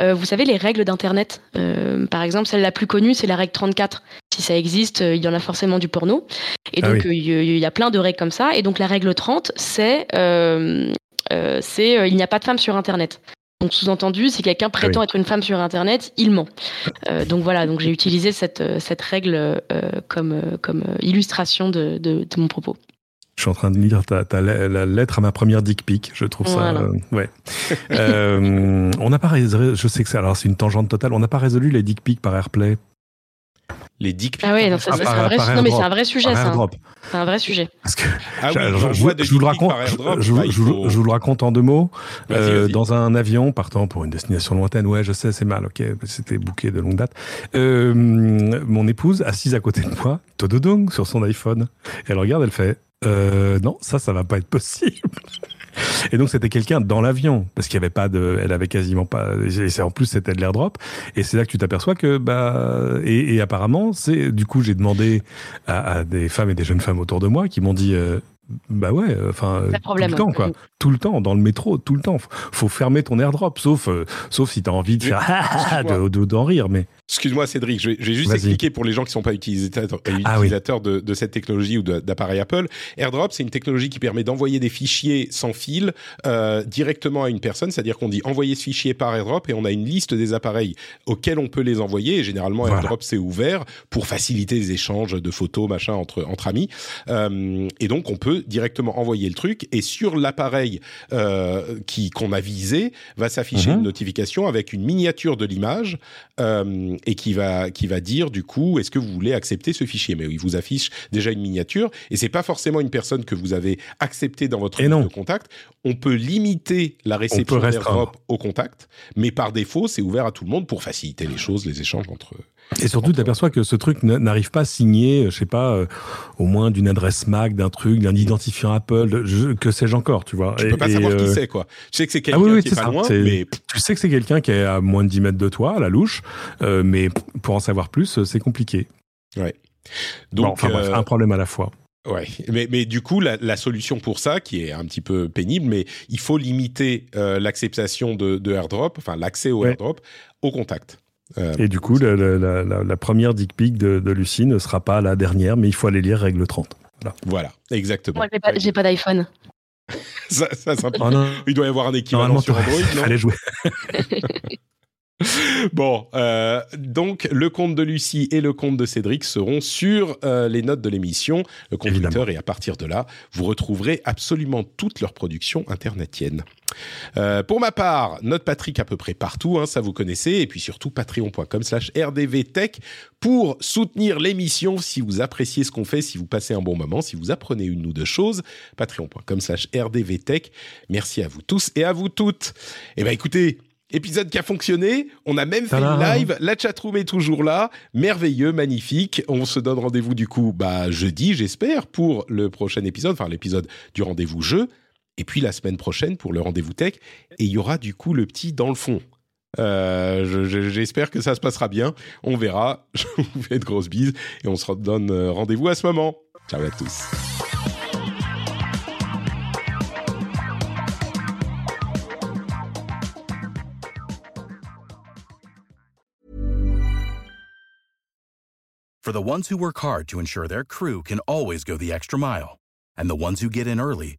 Euh, vous savez, les règles d'Internet. Euh, par exemple, celle la plus connue, c'est la règle 34. Si ça existe, il y en a forcément du porno. Et ah donc, il y, a plein de règles comme ça. Et donc, la règle 30, c'est... c'est il n'y a pas de femme sur Internet. Donc sous-entendu, si quelqu'un prétend être une femme sur Internet, il ment. Euh, donc voilà, donc j'ai utilisé cette, euh, cette règle euh, comme, comme illustration de, de, de, mon propos. Je suis en train de lire ta, ta, la lettre à ma première dick pic. Je trouve ça, euh, ouais. on n'a pas résolu, je sais que c'est, alors c'est une tangente totale. On n'a pas résolu les dick pics par AirPlay les dick Ah oui, non, c'est un, vrai, non, mais c'est un vrai sujet, ça. C'est un vrai sujet. Parce que, ah je, vous le raconte, je, vous le raconte en deux mots. Euh, dans un avion partant pour une destination lointaine, ouais, je sais, c'est mal, ok, c'était bouqué de longue date. Euh, mon épouse, assise à côté de moi, tododong, sur son iPhone. Elle regarde, elle fait, euh, non, ça, ça va pas être possible. Et donc c'était quelqu'un dans l'avion parce qu'il y avait pas de, elle avait quasiment pas. Et en plus c'était de l'airdrop. Et c'est là que tu t'aperçois que bah et, et apparemment c'est du coup j'ai demandé à, à, des femmes et des jeunes femmes autour de moi qui m'ont dit euh, bah ouais, enfin tout le temps quoi, tout le temps dans le métro, tout le temps. Faut fermer ton airdrop, sauf euh, sauf si t'as envie de faire d'en rire, mais. Excuse-moi Cédric, je vais, juste expliquer pour les gens qui sont pas utilisateurs, ah utilisateurs de, de, cette technologie ou d'appareil Apple. AirDrop, c'est une technologie qui permet d'envoyer des fichiers sans fil euh, directement à une personne, c'est-à-dire qu'on dit envoyer ce fichier par AirDrop et on a une liste des appareils auxquels on peut les envoyer. Et généralement, AirDrop c'est ouvert pour faciliter les échanges de photos, machin entre entre amis. Euh, et donc on peut directement envoyer le truc et sur l'appareil euh, qui qu'on a visé va s'afficher mhm. une notification avec une miniature de l'image. Et qui va qui va dire du coup est-ce que vous voulez accepter ce fichier? Mais il vous affiche déjà une miniature et c'est pas forcément une personne que vous avez acceptée dans votre liste de contact on peut limiter la réception d'AirDrop au contact mais par défaut c'est ouvert à tout le monde pour faciliter les choses les échanges entre et surtout, tu aperçois que ce truc n'arrive pas signé, euh, je sais pas, euh, au moins d'une adresse MAC, d'un truc, d'un identifiant Apple, que sais-je encore, tu vois. Tu peux pas savoir qui euh, c'est, quoi. Tu sais que c'est quelqu'un ah qui est, pas loin, mais... Tu sais que c'est quelqu'un qui est à moins de 10 mètres de toi, à la louche, mais pour en savoir plus, c'est compliqué. Ouais. Donc, enfin, bref, un problème à la fois. Ouais, mais, mais du coup, la, la, solution pour ça, qui est un petit peu pénible, mais il faut limiter l'acceptation de, de AirDrop, enfin l'accès au AirDrop, au contact. Euh, et du coup, la, la, la, la, première dick pic de, de, Lucie ne sera pas la dernière, mais il faut aller lire règle 30. Voilà, voilà exactement. Moi, j'ai pas, d'iPhone. ça, ça, ça oh il doit y avoir un équivalent sur Android, non Allez jouer. bon, euh, donc le compte de Lucie et le compte de Cédric seront sur euh, les notes de l'émission, le compte Twitter, et à partir de là, vous retrouverez absolument toutes leurs productions internetiennes. Euh, pour ma part, note Patrick à peu près partout, hein, ça vous connaissez, et puis surtout patreon.com slash rdvtech pour soutenir l'émission si vous appréciez ce qu'on fait, si vous passez un bon moment, si vous apprenez une ou deux choses, patreon.com slash rdvtech. Merci à vous tous et à vous toutes. Eh ben écoutez, Épisode qui a fonctionné, on a même fait une live, la chatroom est toujours là, merveilleux, magnifique. On se donne rendez-vous du coup bah jeudi, j'espère, pour le prochain épisode, enfin l'épisode du rendez-vous jeu, et puis la semaine prochaine pour le rendez-vous tech, et il y aura du coup le petit dans le fond. Euh, j'espère que ça se passera bien, on verra. Je vous fais de grosses bises et on se donne euh, rendez-vous à ce moment. Ciao à tous. For the ones who work hard to ensure their crew can always go the extra mile, and the ones who get in early